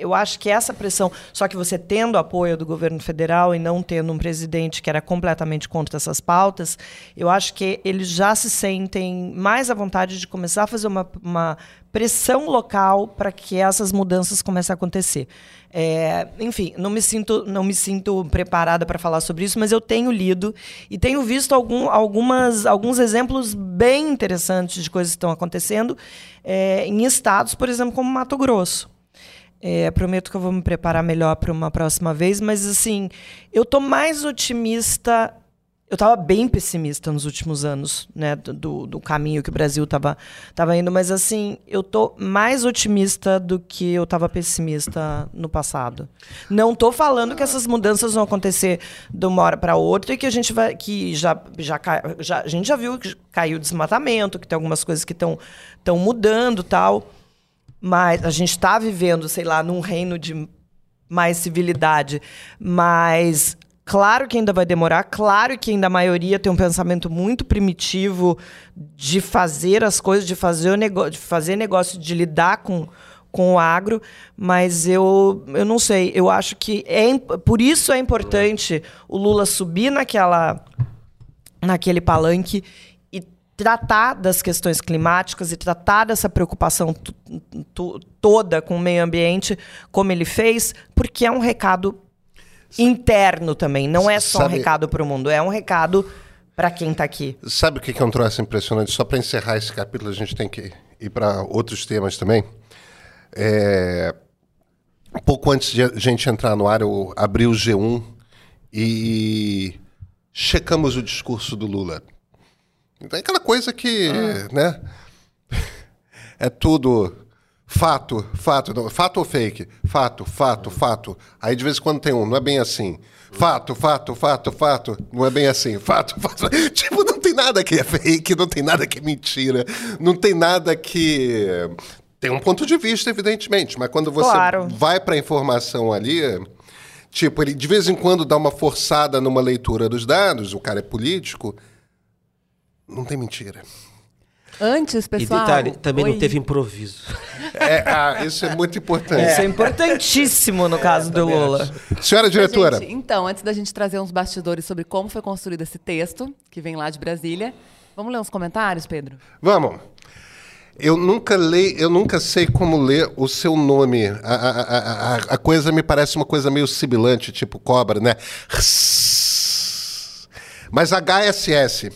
eu acho que essa pressão, só que você tendo apoio do governo federal e não tendo um presidente que era completamente contra essas pautas, eu acho que eles já se sentem mais à vontade de começar a fazer uma, uma pressão local para que essas mudanças comecem a acontecer. É, enfim, não me sinto, não me sinto preparada para falar sobre isso, mas eu tenho lido e tenho visto algum, algumas, alguns exemplos bem interessantes de coisas que estão acontecendo é, em estados, por exemplo, como Mato Grosso. É, prometo que eu vou me preparar melhor para uma próxima vez, mas assim, eu tô mais otimista. Eu estava bem pessimista nos últimos anos, né, do, do caminho que o Brasil estava tava indo, mas assim, eu tô mais otimista do que eu estava pessimista no passado. Não tô falando que essas mudanças vão acontecer de uma hora para outra e que a gente vai que já já, já a gente já viu que caiu o desmatamento, que tem algumas coisas que estão estão mudando, tal. Mas a gente está vivendo, sei lá, num reino de mais civilidade. Mas claro que ainda vai demorar, claro que ainda a maioria tem um pensamento muito primitivo de fazer as coisas, de fazer, o nego de fazer negócio, de lidar com, com o agro, mas eu, eu não sei, eu acho que é por isso é importante o Lula subir naquela naquele palanque tratar das questões climáticas e tratar dessa preocupação toda com o meio ambiente, como ele fez, porque é um recado interno também, não é só um recado para o mundo, é um recado para quem está aqui. Sabe o que que é um troço impressionante? Só para encerrar esse capítulo, a gente tem que ir para outros temas também. É, Um pouco antes de a gente entrar no ar, eu abri o G1 e checamos o discurso do Lula. Então, é aquela coisa que, né? (laughs) É tudo fato, fato, não, fato ou fake? Fato, fato, fato. Aí de vez em quando tem um, não é bem assim. Fato, fato, fato, fato. Não é bem assim. Fato, (laughs) fato. (laughs) Tipo, não tem nada que é fake, não tem nada que é mentira, não tem nada que. Tem um ponto de vista, evidentemente, mas quando você Claro. vai para a informação ali, tipo, ele de vez em quando dá uma forçada numa leitura dos dados, o cara é político, não tem mentira. Antes, E pessoal. detalhe, também Oi. não teve improviso. (laughs) É, ah, isso é muito importante. Isso é importantíssimo no caso do Lula. Senhora diretora, Gente, então, antes da gente trazer uns bastidores sobre como foi construído esse texto, que vem lá de Brasília, vamos ler uns comentários, Pedro? vamos. Eu nunca leio, eu nunca sei como ler o seu nome. A, a, a, a, a coisa me parece uma coisa meio sibilante, tipo cobra, né? Mas HSS.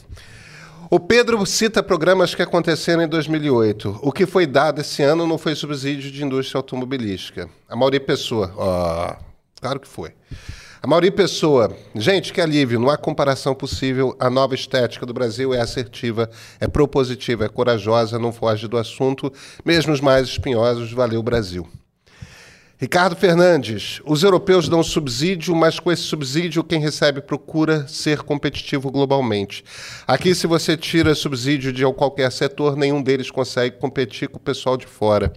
O Pedro cita programas que aconteceram em 2008. O que foi dado esse ano não foi subsídio de indústria automobilística. A Mauri Pessoa. ó, claro que foi. A Mauri Pessoa. Gente, que alívio. Não há comparação possível. A nova estética do Brasil é assertiva, é propositiva, é corajosa, não foge do assunto. Mesmo os mais espinhosos, valeu Brasil. Ricardo Fernandes, os europeus dão subsídio, mas com esse subsídio quem recebe procura ser competitivo globalmente. Aqui, se você tira subsídio de qualquer setor, nenhum deles consegue competir com o pessoal de fora.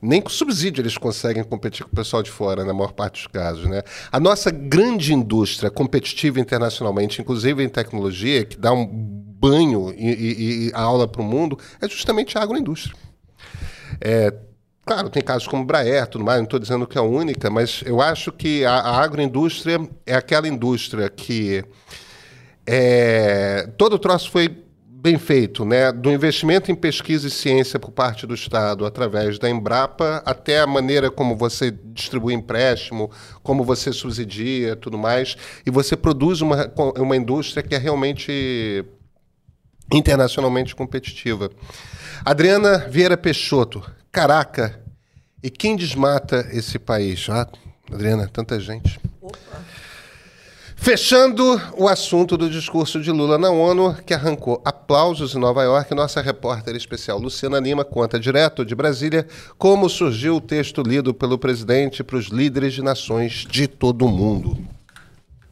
Nem com subsídio eles conseguem competir com o pessoal de fora, na maior parte dos casos. Né? A nossa grande indústria competitiva internacionalmente, inclusive em tecnologia, que dá um banho e, e- e aula para o mundo, é justamente a agroindústria. É, claro, tem casos como Braer, tudo mais, não estou dizendo que é a única, mas eu acho que a, a agroindústria é aquela indústria que é, todo o troço foi bem feito, né? Do investimento em pesquisa e ciência por parte do Estado, através da Embrapa, até a maneira como você distribui empréstimo, como você subsidia, tudo mais, e você produz uma, uma indústria que é realmente internacionalmente competitiva. Adriana Vieira Peixoto, caraca, e quem desmata esse país? Ah, Adriana, tanta gente. Fechando o assunto do discurso de Lula na ONU, que arrancou aplausos em Nova York, nossa repórter especial Luciana Lima conta direto de Brasília como surgiu o texto lido pelo presidente para os líderes de nações de todo o mundo.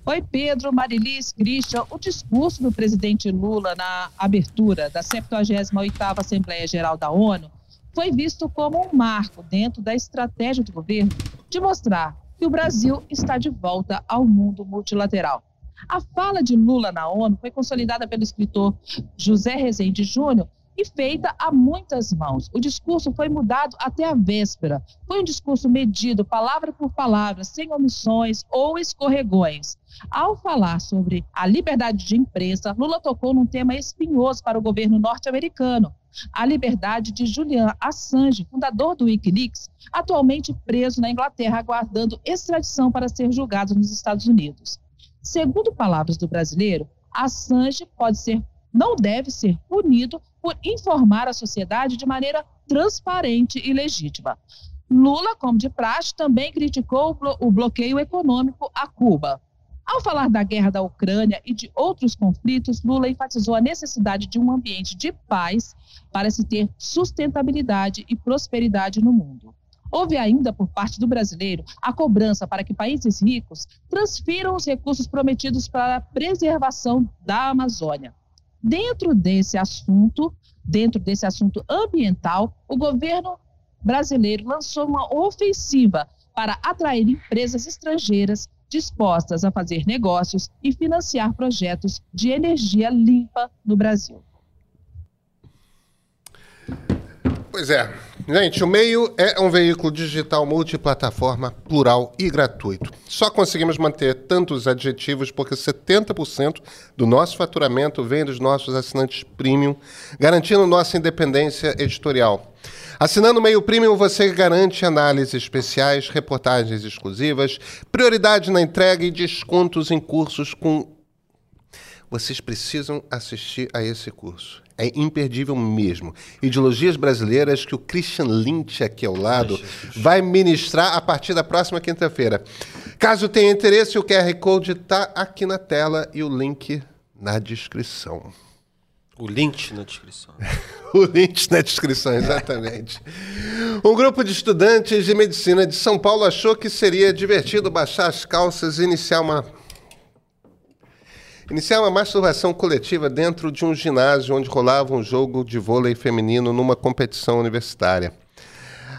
Oi, Pedro, Marilis, Christian. O discurso do presidente Lula na abertura da 78ª Assembleia Geral da ONU foi visto como um marco dentro da estratégia do governo de mostrar que o Brasil está de volta ao mundo multilateral. A fala de Lula na ONU foi consolidada pelo escritor José Rezende Júnior e feita a muitas mãos. O discurso foi mudado até a véspera. Foi um discurso medido, palavra por palavra, sem omissões ou escorregões. Ao falar sobre a liberdade de imprensa, Lula tocou num tema espinhoso para o governo norte-americano, a liberdade de Julian Assange, fundador do Wikileaks, atualmente preso na Inglaterra, aguardando extradição para ser julgado nos Estados Unidos. Segundo palavras do brasileiro, Assange pode ser, não deve ser punido por informar a sociedade de maneira transparente e legítima. Lula, como de praxe, também criticou o bloqueio econômico a Cuba. Ao falar da guerra da Ucrânia e de outros conflitos, Lula enfatizou a necessidade de um ambiente de paz para se ter sustentabilidade e prosperidade no mundo. Houve ainda, por parte do brasileiro, a cobrança para que países ricos transfiram os recursos prometidos para a preservação da Amazônia. Dentro desse assunto, dentro desse assunto ambiental, o governo brasileiro lançou uma ofensiva para atrair empresas estrangeiras dispostas a fazer negócios e financiar projetos de energia limpa no Brasil. Pois é. Gente, o meio é um veículo digital multiplataforma, plural e gratuito. Só conseguimos manter tantos adjetivos porque 70% do nosso faturamento vem dos nossos assinantes premium, garantindo nossa independência editorial. Assinando o Meio Premium, você garante análises especiais, reportagens exclusivas, prioridade na entrega e descontos em cursos com. Vocês precisam assistir a esse curso. É imperdível mesmo. Ideologias brasileiras que o Christian Lynch aqui ao lado vai ministrar a partir da próxima quinta-feira. Caso tenha interesse, o QR Code está aqui na tela e o link na descrição. O link na descrição. (laughs) o link na descrição, exatamente. um grupo de estudantes de medicina de São Paulo achou que seria divertido baixar as calças e iniciar uma iniciar uma masturbação coletiva dentro de um ginásio onde rolava um jogo de vôlei feminino numa competição universitária.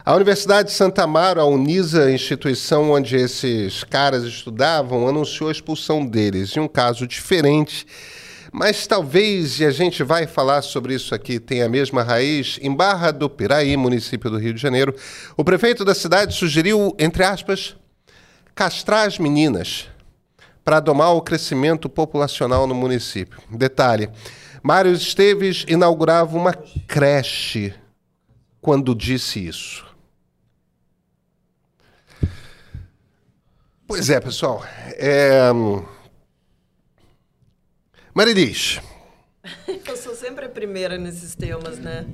A Universidade de Santa Amaro, a Unisa, instituição onde esses caras estudavam, anunciou a expulsão deles. Em um caso diferente, mas talvez, e a gente vai falar sobre isso aqui, tenha a mesma raiz, em Barra do Piraí, município do Rio de Janeiro, o prefeito da cidade sugeriu, entre aspas, castrar as meninas para domar o crescimento populacional no município. Detalhe: Mário Esteves inaugurava uma creche quando disse isso. Pois é, pessoal. É... Marilis. (laughs) Eu sou sempre a primeira nesses temas, né?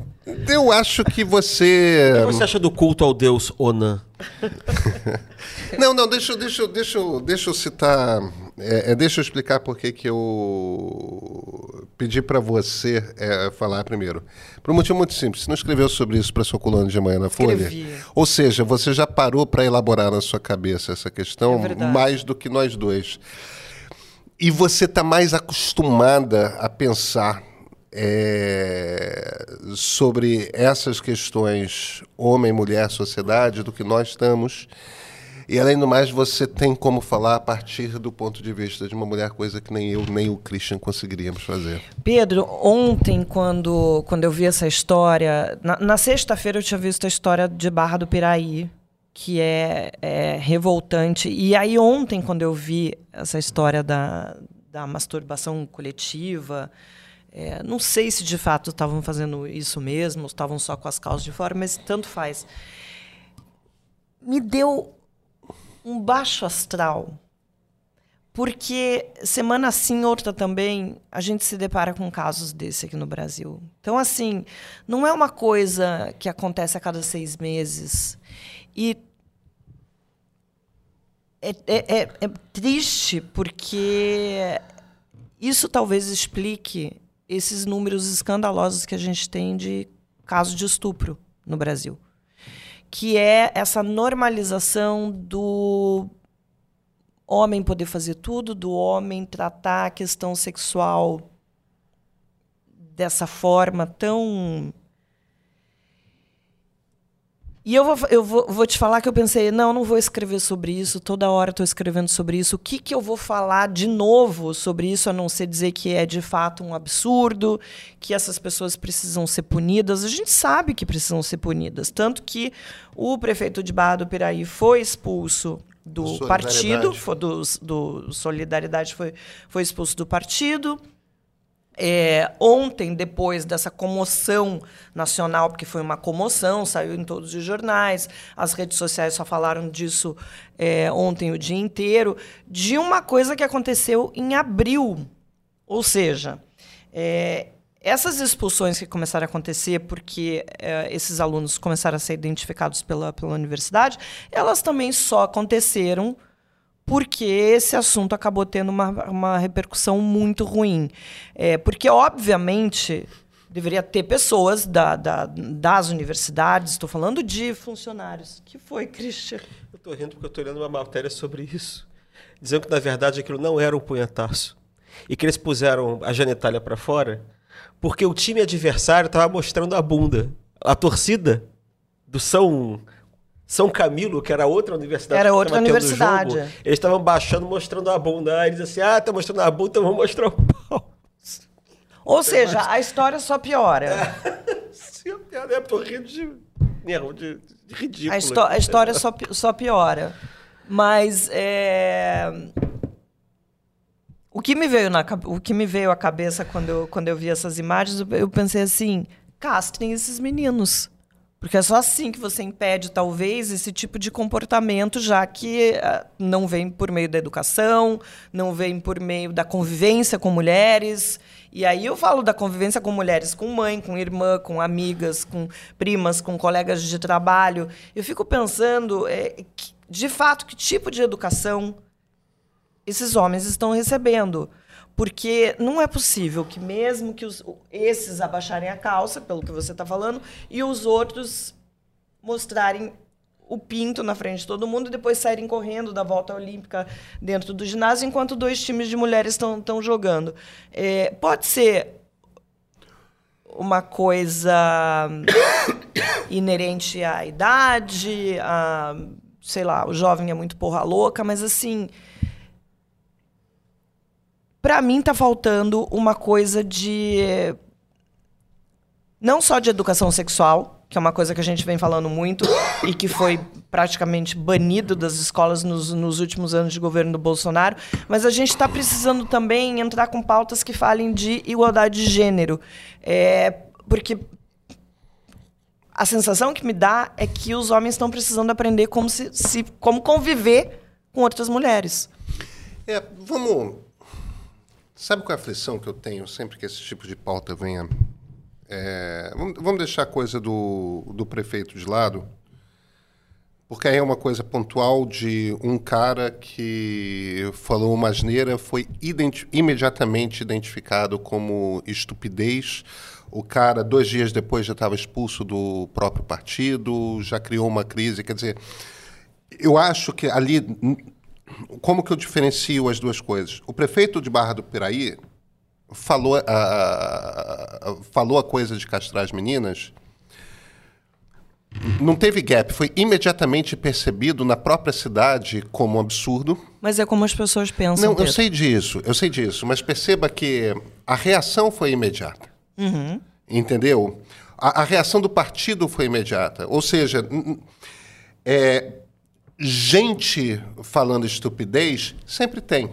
Eu acho que você. O que você acha do culto ao deus Onan? (laughs) não, não, deixa, deixa, deixa, deixa eu citar. É, é, deixa eu explicar por que eu pedi para você é, falar primeiro. Por um motivo muito simples. Você não escreveu sobre isso para sua coluna de manhã na Escrevi. Folha? Ou seja, você já parou para elaborar na sua cabeça essa questão É mais do que nós dois. E você está mais acostumada a pensar é, sobre essas questões homem, mulher, sociedade do que nós estamos. E além do mais, você tem como falar a partir do ponto de vista de uma mulher, coisa que nem eu nem o Christian conseguiríamos fazer. Pedro, ontem, quando, quando eu vi essa história, na, na sexta-feira eu tinha visto a história de Barra do Piraí, que é, é, revoltante. E aí ontem, quando eu vi essa história da, da masturbação coletiva, é, não sei se de fato estavam fazendo isso mesmo, estavam só com as calças de fora, mas tanto faz. Me deu um baixo astral, porque semana sim, outra também, a gente se depara com casos desse aqui no Brasil. Então, assim, não é uma coisa que acontece a cada seis meses. E é, é, é, é triste porque isso talvez explique esses números escandalosos que a gente tem de casos de estupro no Brasil. Que é essa normalização do homem poder fazer tudo, do homem tratar a questão sexual dessa forma tão. E eu, vou, eu vou, vou te falar que eu pensei, não, não vou escrever sobre isso, toda hora estou escrevendo sobre isso. O que, que eu vou falar de novo sobre isso, a não ser dizer que é de fato um absurdo, que essas pessoas precisam ser punidas? A gente sabe que precisam ser punidas. Tanto que o prefeito de Barra do Piraí foi expulso do partido, foi do, do Solidariedade foi, foi expulso do partido. É, ontem, depois dessa comoção nacional, porque foi uma comoção, saiu em todos os jornais, as redes sociais só falaram disso é, ontem o dia inteiro, de uma coisa que aconteceu em abril. Ou seja, é, essas expulsões que começaram a acontecer porque é, esses alunos começaram a ser identificados pela, pela universidade, elas também só aconteceram porque esse assunto acabou tendo uma, uma repercussão muito ruim. É, porque, obviamente, deveria ter pessoas da, da, das universidades, estou falando de funcionários. que foi, Christian? Eu estou rindo porque eu estou lendo uma matéria sobre isso, dizendo que, na verdade, aquilo não era um punhetaço. E que eles puseram a genitália para fora porque o time adversário estava mostrando a bunda. A torcida do São São Camilo, que era outra universidade. Era outra universidade. Jogo, eles estavam baixando, mostrando a bunda. Aí eles assim, ah, tá mostrando a bunda, então vamos mostrar o (laughs) pau. Ou seja, a história só piora. É. (laughs) Sim, é tô rindo de, de, de ridículo. A, a história só, só piora. Mas é... O que me veio na o que me veio à cabeça quando eu, quando eu vi essas imagens, eu pensei assim: castrem esses meninos. Porque é só assim que você impede, talvez, esse tipo de comportamento, já que uh, não vem por meio da educação, não vem por meio da convivência com mulheres. E aí eu falo da convivência com mulheres, com mãe, com irmã, com amigas, com primas, com colegas de trabalho. Eu fico pensando, é, que, de fato, que tipo de educação esses homens estão recebendo. Porque não é possível que, mesmo que os, esses abaixarem a calça, pelo que você está falando, e os outros mostrarem o pinto na frente de todo mundo e depois saírem correndo da volta olímpica dentro do ginásio, enquanto dois times de mulheres estão jogando. É, pode ser uma coisa inerente à idade, a, sei lá, o jovem é muito porra louca, mas assim para mim tá faltando uma coisa de não só de educação sexual, que é uma coisa que a gente vem falando muito e que foi praticamente banido das escolas nos, nos últimos anos de governo do Bolsonaro, mas a gente está precisando também entrar com pautas que falem de igualdade de gênero, é, porque a sensação que me dá é que os homens estão precisando aprender como se, se como conviver com outras mulheres. É, vamos Sabe qual é a aflição que eu tenho sempre que esse tipo de pauta venha? É, vamos deixar a coisa do, do prefeito de lado, porque aí é uma coisa pontual de um cara que falou uma asneira, foi identi imediatamente identificado como estupidez. O cara, dois dias depois, já estava expulso do próprio partido, já criou uma crise. Quer dizer, eu acho que ali como que eu diferencio as duas coisas? O prefeito de Barra do Piraí falou a, falou a coisa de castrar as meninas. Não teve gap, foi imediatamente percebido na própria cidade como um absurdo. Mas é como as pessoas pensam. Não, eu sei disso, eu sei disso, mas perceba que a reação foi imediata. Uhum. Entendeu? A, a, reação do partido foi imediata. Ou seja, é, gente falando estupidez, sempre tem.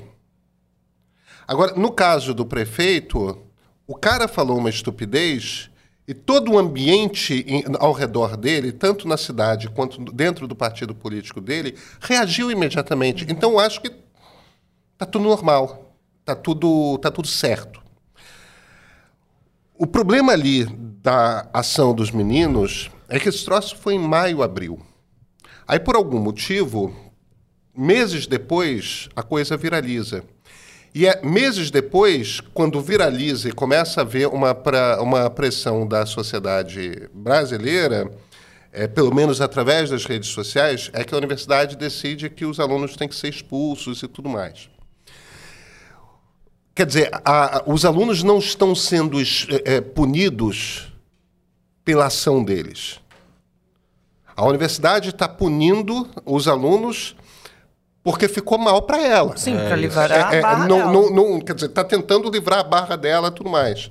Agora, no caso do prefeito, o cara falou uma estupidez e todo o ambiente ao redor dele, tanto na cidade quanto dentro do partido político dele, reagiu imediatamente. Então, eu acho que Tá tudo normal. Tá tudo, tá tudo certo. O problema ali da ação dos meninos é que esse troço foi em maio, abril. Aí, por algum motivo, meses depois, a coisa viraliza. E é meses depois, quando viraliza e começa a haver uma, pra, uma pressão da sociedade brasileira, é, pelo menos através das redes sociais, é que a universidade decide que os alunos têm que ser expulsos e tudo mais. Quer dizer, a, a, os alunos não estão sendo é, punidos pela ação deles. A universidade está punindo os alunos porque ficou mal para ela. Sim, é para livrar a é, barra não, dela. não, não, quer dizer, está tentando livrar a barra dela e tudo mais.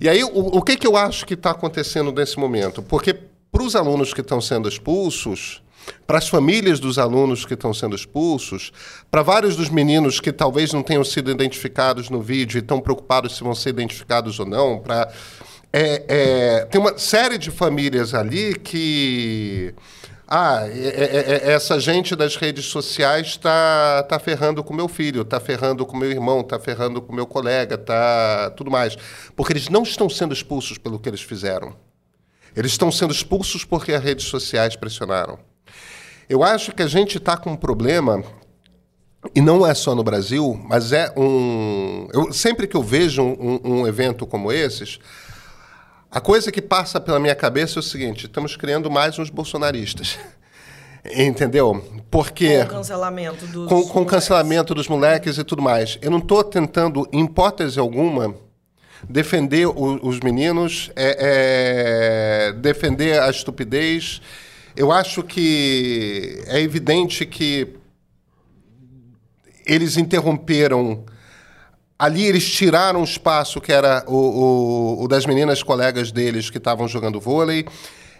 E aí, o, o que, que eu acho que está acontecendo nesse momento? Porque para os alunos que estão sendo expulsos, para as famílias dos alunos que estão sendo expulsos, para vários dos meninos que talvez não tenham sido identificados no vídeo e estão preocupados se vão ser identificados ou não, para é, é, tem uma série de famílias ali que ah, é, é, é, essa gente das redes sociais está tá ferrando com meu filho, está ferrando com meu irmão, está ferrando com meu colega, tá tudo mais. Porque eles não estão sendo expulsos pelo que eles fizeram. Eles estão sendo expulsos porque as redes sociais pressionaram. Eu acho que a gente está com um problema, e não é só no Brasil, mas é um. Eu, sempre que eu vejo um, um evento como esses, a coisa que passa pela minha cabeça é o seguinte: estamos criando mais uns bolsonaristas. (laughs) Entendeu? Porque. Com o cancelamento dos. Com, com o cancelamento dos moleques e tudo mais. Eu não estou tentando, em hipótese alguma, defender o, os meninos, é, é, defender a estupidez. Eu acho que é evidente que eles interromperam Ali eles tiraram o espaço que era o, o, o das meninas colegas deles que estavam jogando vôlei.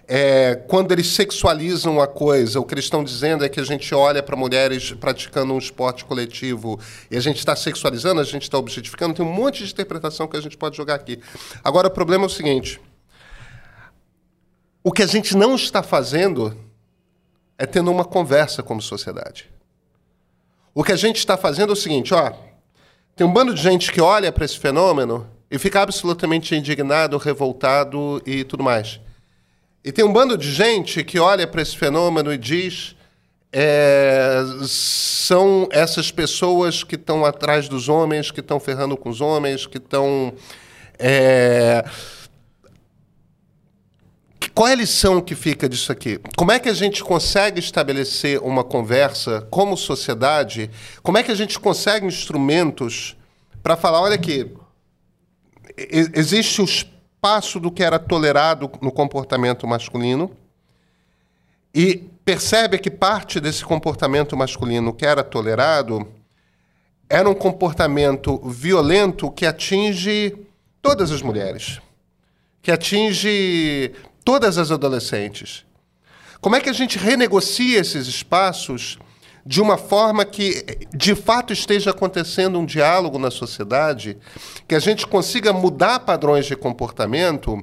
É, quando eles sexualizam a coisa, o que eles estão dizendo é que a gente olha para mulheres praticando um esporte coletivo e a gente está sexualizando, a gente está objetificando. Tem um monte de interpretação que a gente pode jogar aqui. Agora, o problema é o seguinte: o que a gente não está fazendo é tendo uma conversa como sociedade. O que a gente está fazendo é o seguinte: ó tem um bando de gente que olha para esse fenômeno e fica absolutamente indignado, revoltado e tudo mais. E tem um bando de gente que olha para esse fenômeno e diz: é, são essas pessoas que estão atrás dos homens, que estão ferrando com os homens, que estão. É, qual é a lição que fica disso aqui? Como é que a gente consegue estabelecer uma conversa como sociedade? Como é que a gente consegue instrumentos para falar, olha aqui, existe o espaço do que era tolerado no comportamento masculino e percebe que parte desse comportamento masculino que era tolerado era um comportamento violento que atinge todas as mulheres, que atinge todas as adolescentes. Como é que a gente renegocia esses espaços de uma forma que, de fato, esteja acontecendo um diálogo na sociedade, que a gente consiga mudar padrões de comportamento,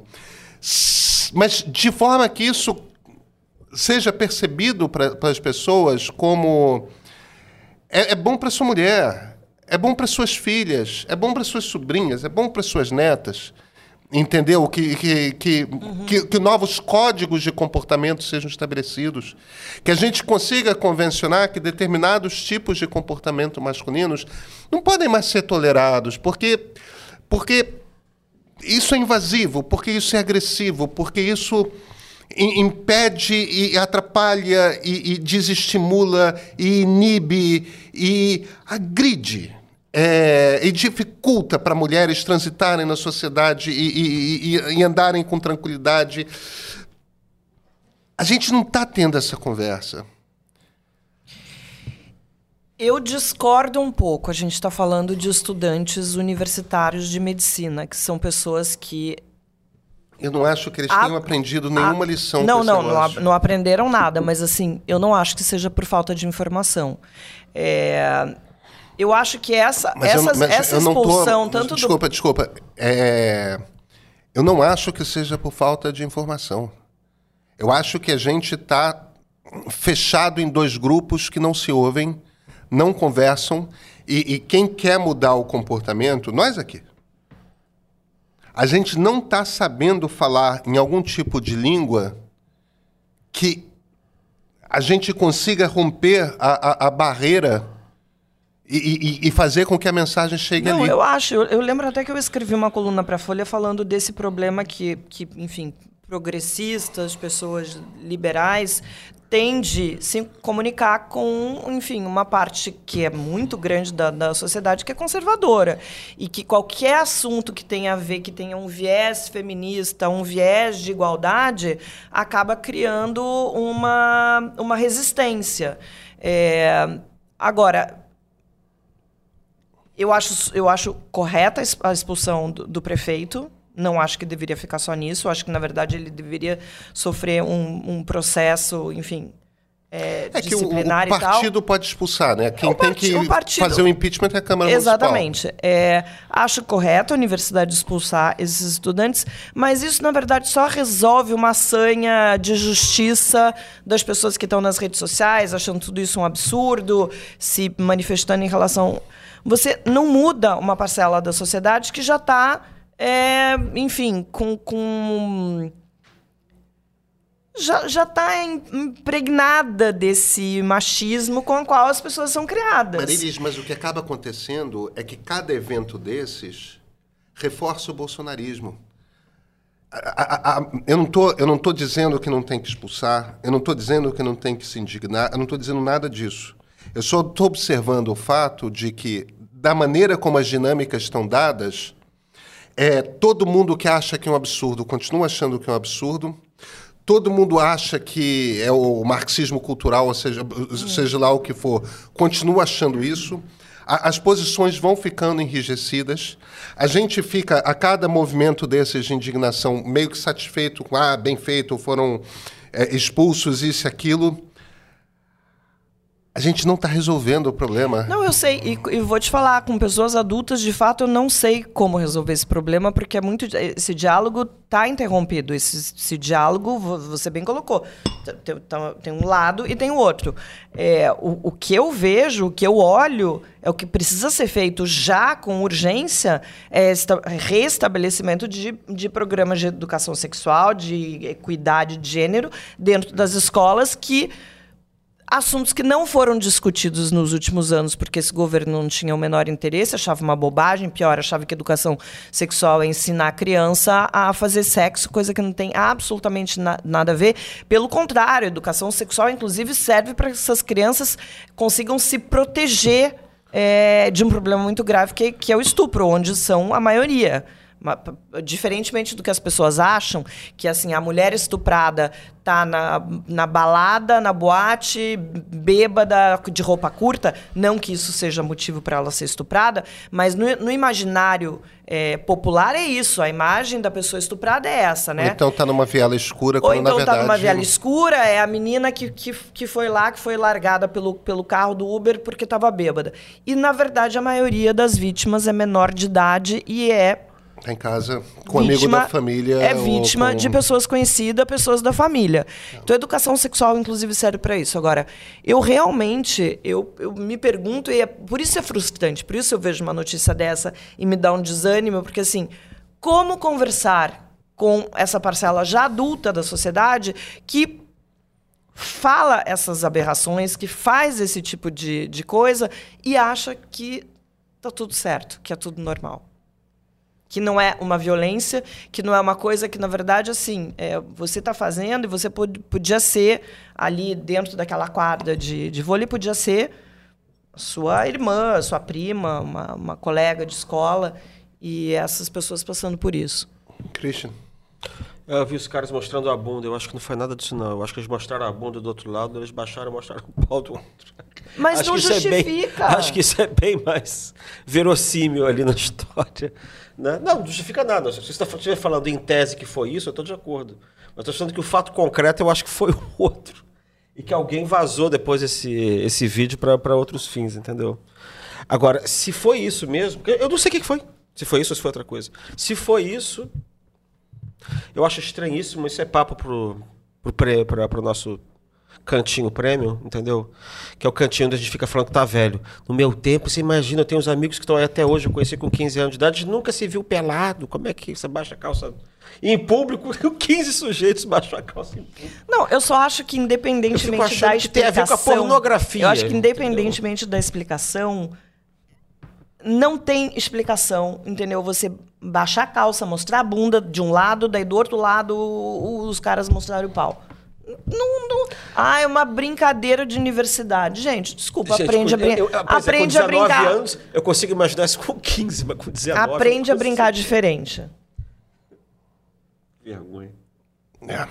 mas de forma que isso seja percebido para as pessoas como é, é bom para sua mulher, é bom para suas filhas, é bom para suas sobrinhas, é bom para suas netas. Entendeu? Que, que, que, uhum. que, que, novos códigos de comportamento sejam estabelecidos. Que a gente consiga convencionar que determinados tipos de comportamento masculinos não podem mais ser tolerados, porque, porque isso é invasivo, porque isso é agressivo, porque isso impede e atrapalha e, e desestimula e inibe e agride é, e dificulta para mulheres transitarem na sociedade e, e, e, e andarem com tranquilidade. A gente não está tendo essa conversa. Eu discordo um pouco. A gente está falando de estudantes universitários de medicina, que são pessoas que. Eu não acho que eles a, tenham aprendido nenhuma a, lição. Não, não, não, não, aprenderam nada, mas assim, eu não acho que seja por falta de informação. É, eu acho que essa, essas, eu, essa expulsão, tô, tanto desculpa, do... Desculpa, é, eu não acho que seja por falta de informação. Eu acho que a gente está fechado em dois grupos que não se ouvem, não conversam E, e quem quer mudar o comportamento, nós aqui. A gente não está sabendo falar em algum tipo de língua que a gente consiga romper a, a, a barreira e, e, e fazer com que a mensagem chegue Não, ali. eu acho. Eu, eu lembro até que eu escrevi uma coluna para a Folha falando desse problema que, que, enfim, progressistas, pessoas liberais tende se comunicar com, enfim, uma parte que é muito grande da, da sociedade que é conservadora e que qualquer assunto que tenha a ver, que tenha um viés feminista, um viés de igualdade, acaba criando uma, uma resistência. É, agora, eu acho, eu acho correta a ex- a expulsão do, do prefeito. Não acho que deveria ficar só nisso. Acho que, na verdade, ele deveria sofrer um, um processo, enfim, é, É que o, o disciplinar e tal. partido pode expulsar, né? Quem tem que o fazer o impeachment é a Câmara Municipal. Exatamente. É, acho correto a universidade expulsar esses estudantes, mas isso, na verdade, só resolve uma sanha de justiça das pessoas que estão nas redes sociais, achando tudo isso um absurdo, se manifestando em relação. Você não muda uma parcela da sociedade que já está, enfim, com. com já já está impregnada desse machismo com o qual as pessoas são criadas. Marilis, mas o que acaba acontecendo é que cada evento desses reforça o bolsonarismo. A- a- a- eu não tô, eu não tô dizendo que não tem que expulsar, eu não estou dizendo que não tem que se indignar, eu não estou dizendo nada disso. Eu só estou observando o fato de que, da maneira como as dinâmicas estão dadas, é, todo mundo que acha que é um absurdo continua achando que é um absurdo. Todo mundo acha que é o marxismo cultural, ou seja, seja lá o que for, continua achando isso. A- as posições vão ficando enrijecidas. A gente fica, a cada movimento desses de indignação, meio que satisfeito com, ah, bem feito, foram é, expulsos, isso e aquilo. A gente não está resolvendo o problema. Não, eu sei. E, e vou te falar, com pessoas adultas, de fato, eu não sei como resolver esse problema, porque é muito. Esse diálogo está interrompido. Esse, esse diálogo, vo- você bem colocou. Tem- tem um lado e tem o outro. É, o, o que eu vejo, o que eu olho, é o que precisa ser feito já com urgência é esta- restabelecimento de, de programas de educação sexual, de equidade de gênero dentro das escolas que assuntos que não foram discutidos nos últimos anos, porque esse governo não tinha o menor interesse, achava uma bobagem, pior, achava que educação sexual é ensinar a criança a fazer sexo, coisa que não tem absolutamente na- nada a ver. Pelo contrário, educação sexual, inclusive, serve para que essas crianças consigam se proteger é, de um problema muito grave, que, que é o estupro, onde são a maioria. Diferentemente do que as pessoas acham, que assim, a mulher estuprada tá na, na balada, na boate, bêbada, de roupa curta, não que isso seja motivo para ela ser estuprada, mas no, no imaginário é, popular é isso, a imagem da pessoa estuprada é essa, né? Então está numa viela escura, Ou quando então na verdade... tá numa viela escura, é a menina que, que, que foi lá, que foi largada pelo, pelo carro do Uber porque estava bêbada. E, na verdade, a maioria das vítimas é menor de idade e é Tá em casa com amigo vítima- da família. É vítima com- de pessoas conhecidas, pessoas da família. Então, a educação sexual, inclusive, serve para isso. Agora, eu realmente, eu, eu me pergunto, e é, por isso é frustrante, por isso eu vejo uma notícia dessa e me dá um desânimo, porque assim, como conversar com essa parcela já adulta da sociedade que fala essas aberrações, que faz esse tipo de, de coisa e acha que tá tudo certo, que é tudo normal que não é uma violência, que não é uma coisa que, na verdade, assim, é, você está fazendo e você pod- podia ser ali dentro daquela quadra de, de vôlei, podia ser sua irmã, sua prima, uma, uma colega de escola, e essas pessoas passando por isso. Christian. Eu vi os caras mostrando a bunda, eu acho que não foi nada disso não. Eu acho que eles mostraram a bunda do outro lado, eles baixaram e mostraram o pau do outro. Mas Acho não isso é bem- justifica. acho que isso é bem mais verossímil ali na (laughs) história. Né? Não, não justifica nada. Se você está estiver falando em tese que foi isso, eu estou de acordo. Mas estou achando que o fato concreto eu acho que foi (laughs) o outro. E que alguém vazou depois esse, esse vídeo para outros fins, entendeu? Agora, se foi isso mesmo, eu não sei o que foi. Se foi isso ou se foi outra coisa. Se foi isso, eu acho estranhíssimo, isso é papo pro, pro, pra, pro nosso cantinho premium, entendeu? Que é o cantinho onde a gente fica falando que tá velho. No meu tempo, você imagina, eu tenho uns amigos que estão aí até hoje, eu conheci com 15 anos de idade, nunca se viu pelado. Como é que você baixa a calça em público? (laughs) 15 sujeitos baixam a calça em público. Não, eu só acho que independentemente da achando que tem a ver com a explicação... pornografia, Eu acho que entendeu? independentemente da explicação, não tem explicação, entendeu? Você baixar a calça, mostrar a bunda de um lado, daí do outro lado os caras mostraram o pau. Não, não- Ah, é uma brincadeira de universidade. Gente, desculpa, Gente, aprende a brincar. eu- eu- por exemplo, Aprende com a 19 brincar. anos, eu consigo imaginar isso com 15, mas com 19 Aprende a brincar diferente. Vergonha. É.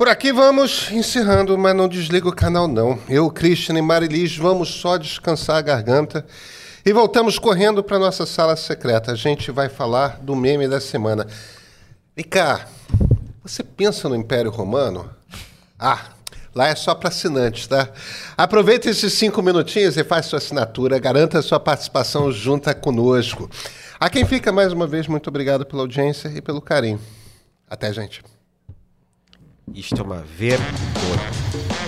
Por aqui vamos encerrando, mas não desliga o canal não. Eu, Christian e Marilis vamos só descansar a garganta e voltamos correndo para nossa sala secreta. A gente vai falar do meme da semana. Cá, você pensa no Império Romano? Ah, lá é só para assinantes, tá? Aproveita esses cinco minutinhos e faz sua assinatura, garanta sua participação junta conosco. A quem fica, mais uma vez, muito obrigado pela audiência e pelo carinho. Até, gente. Isto é uma vergonha.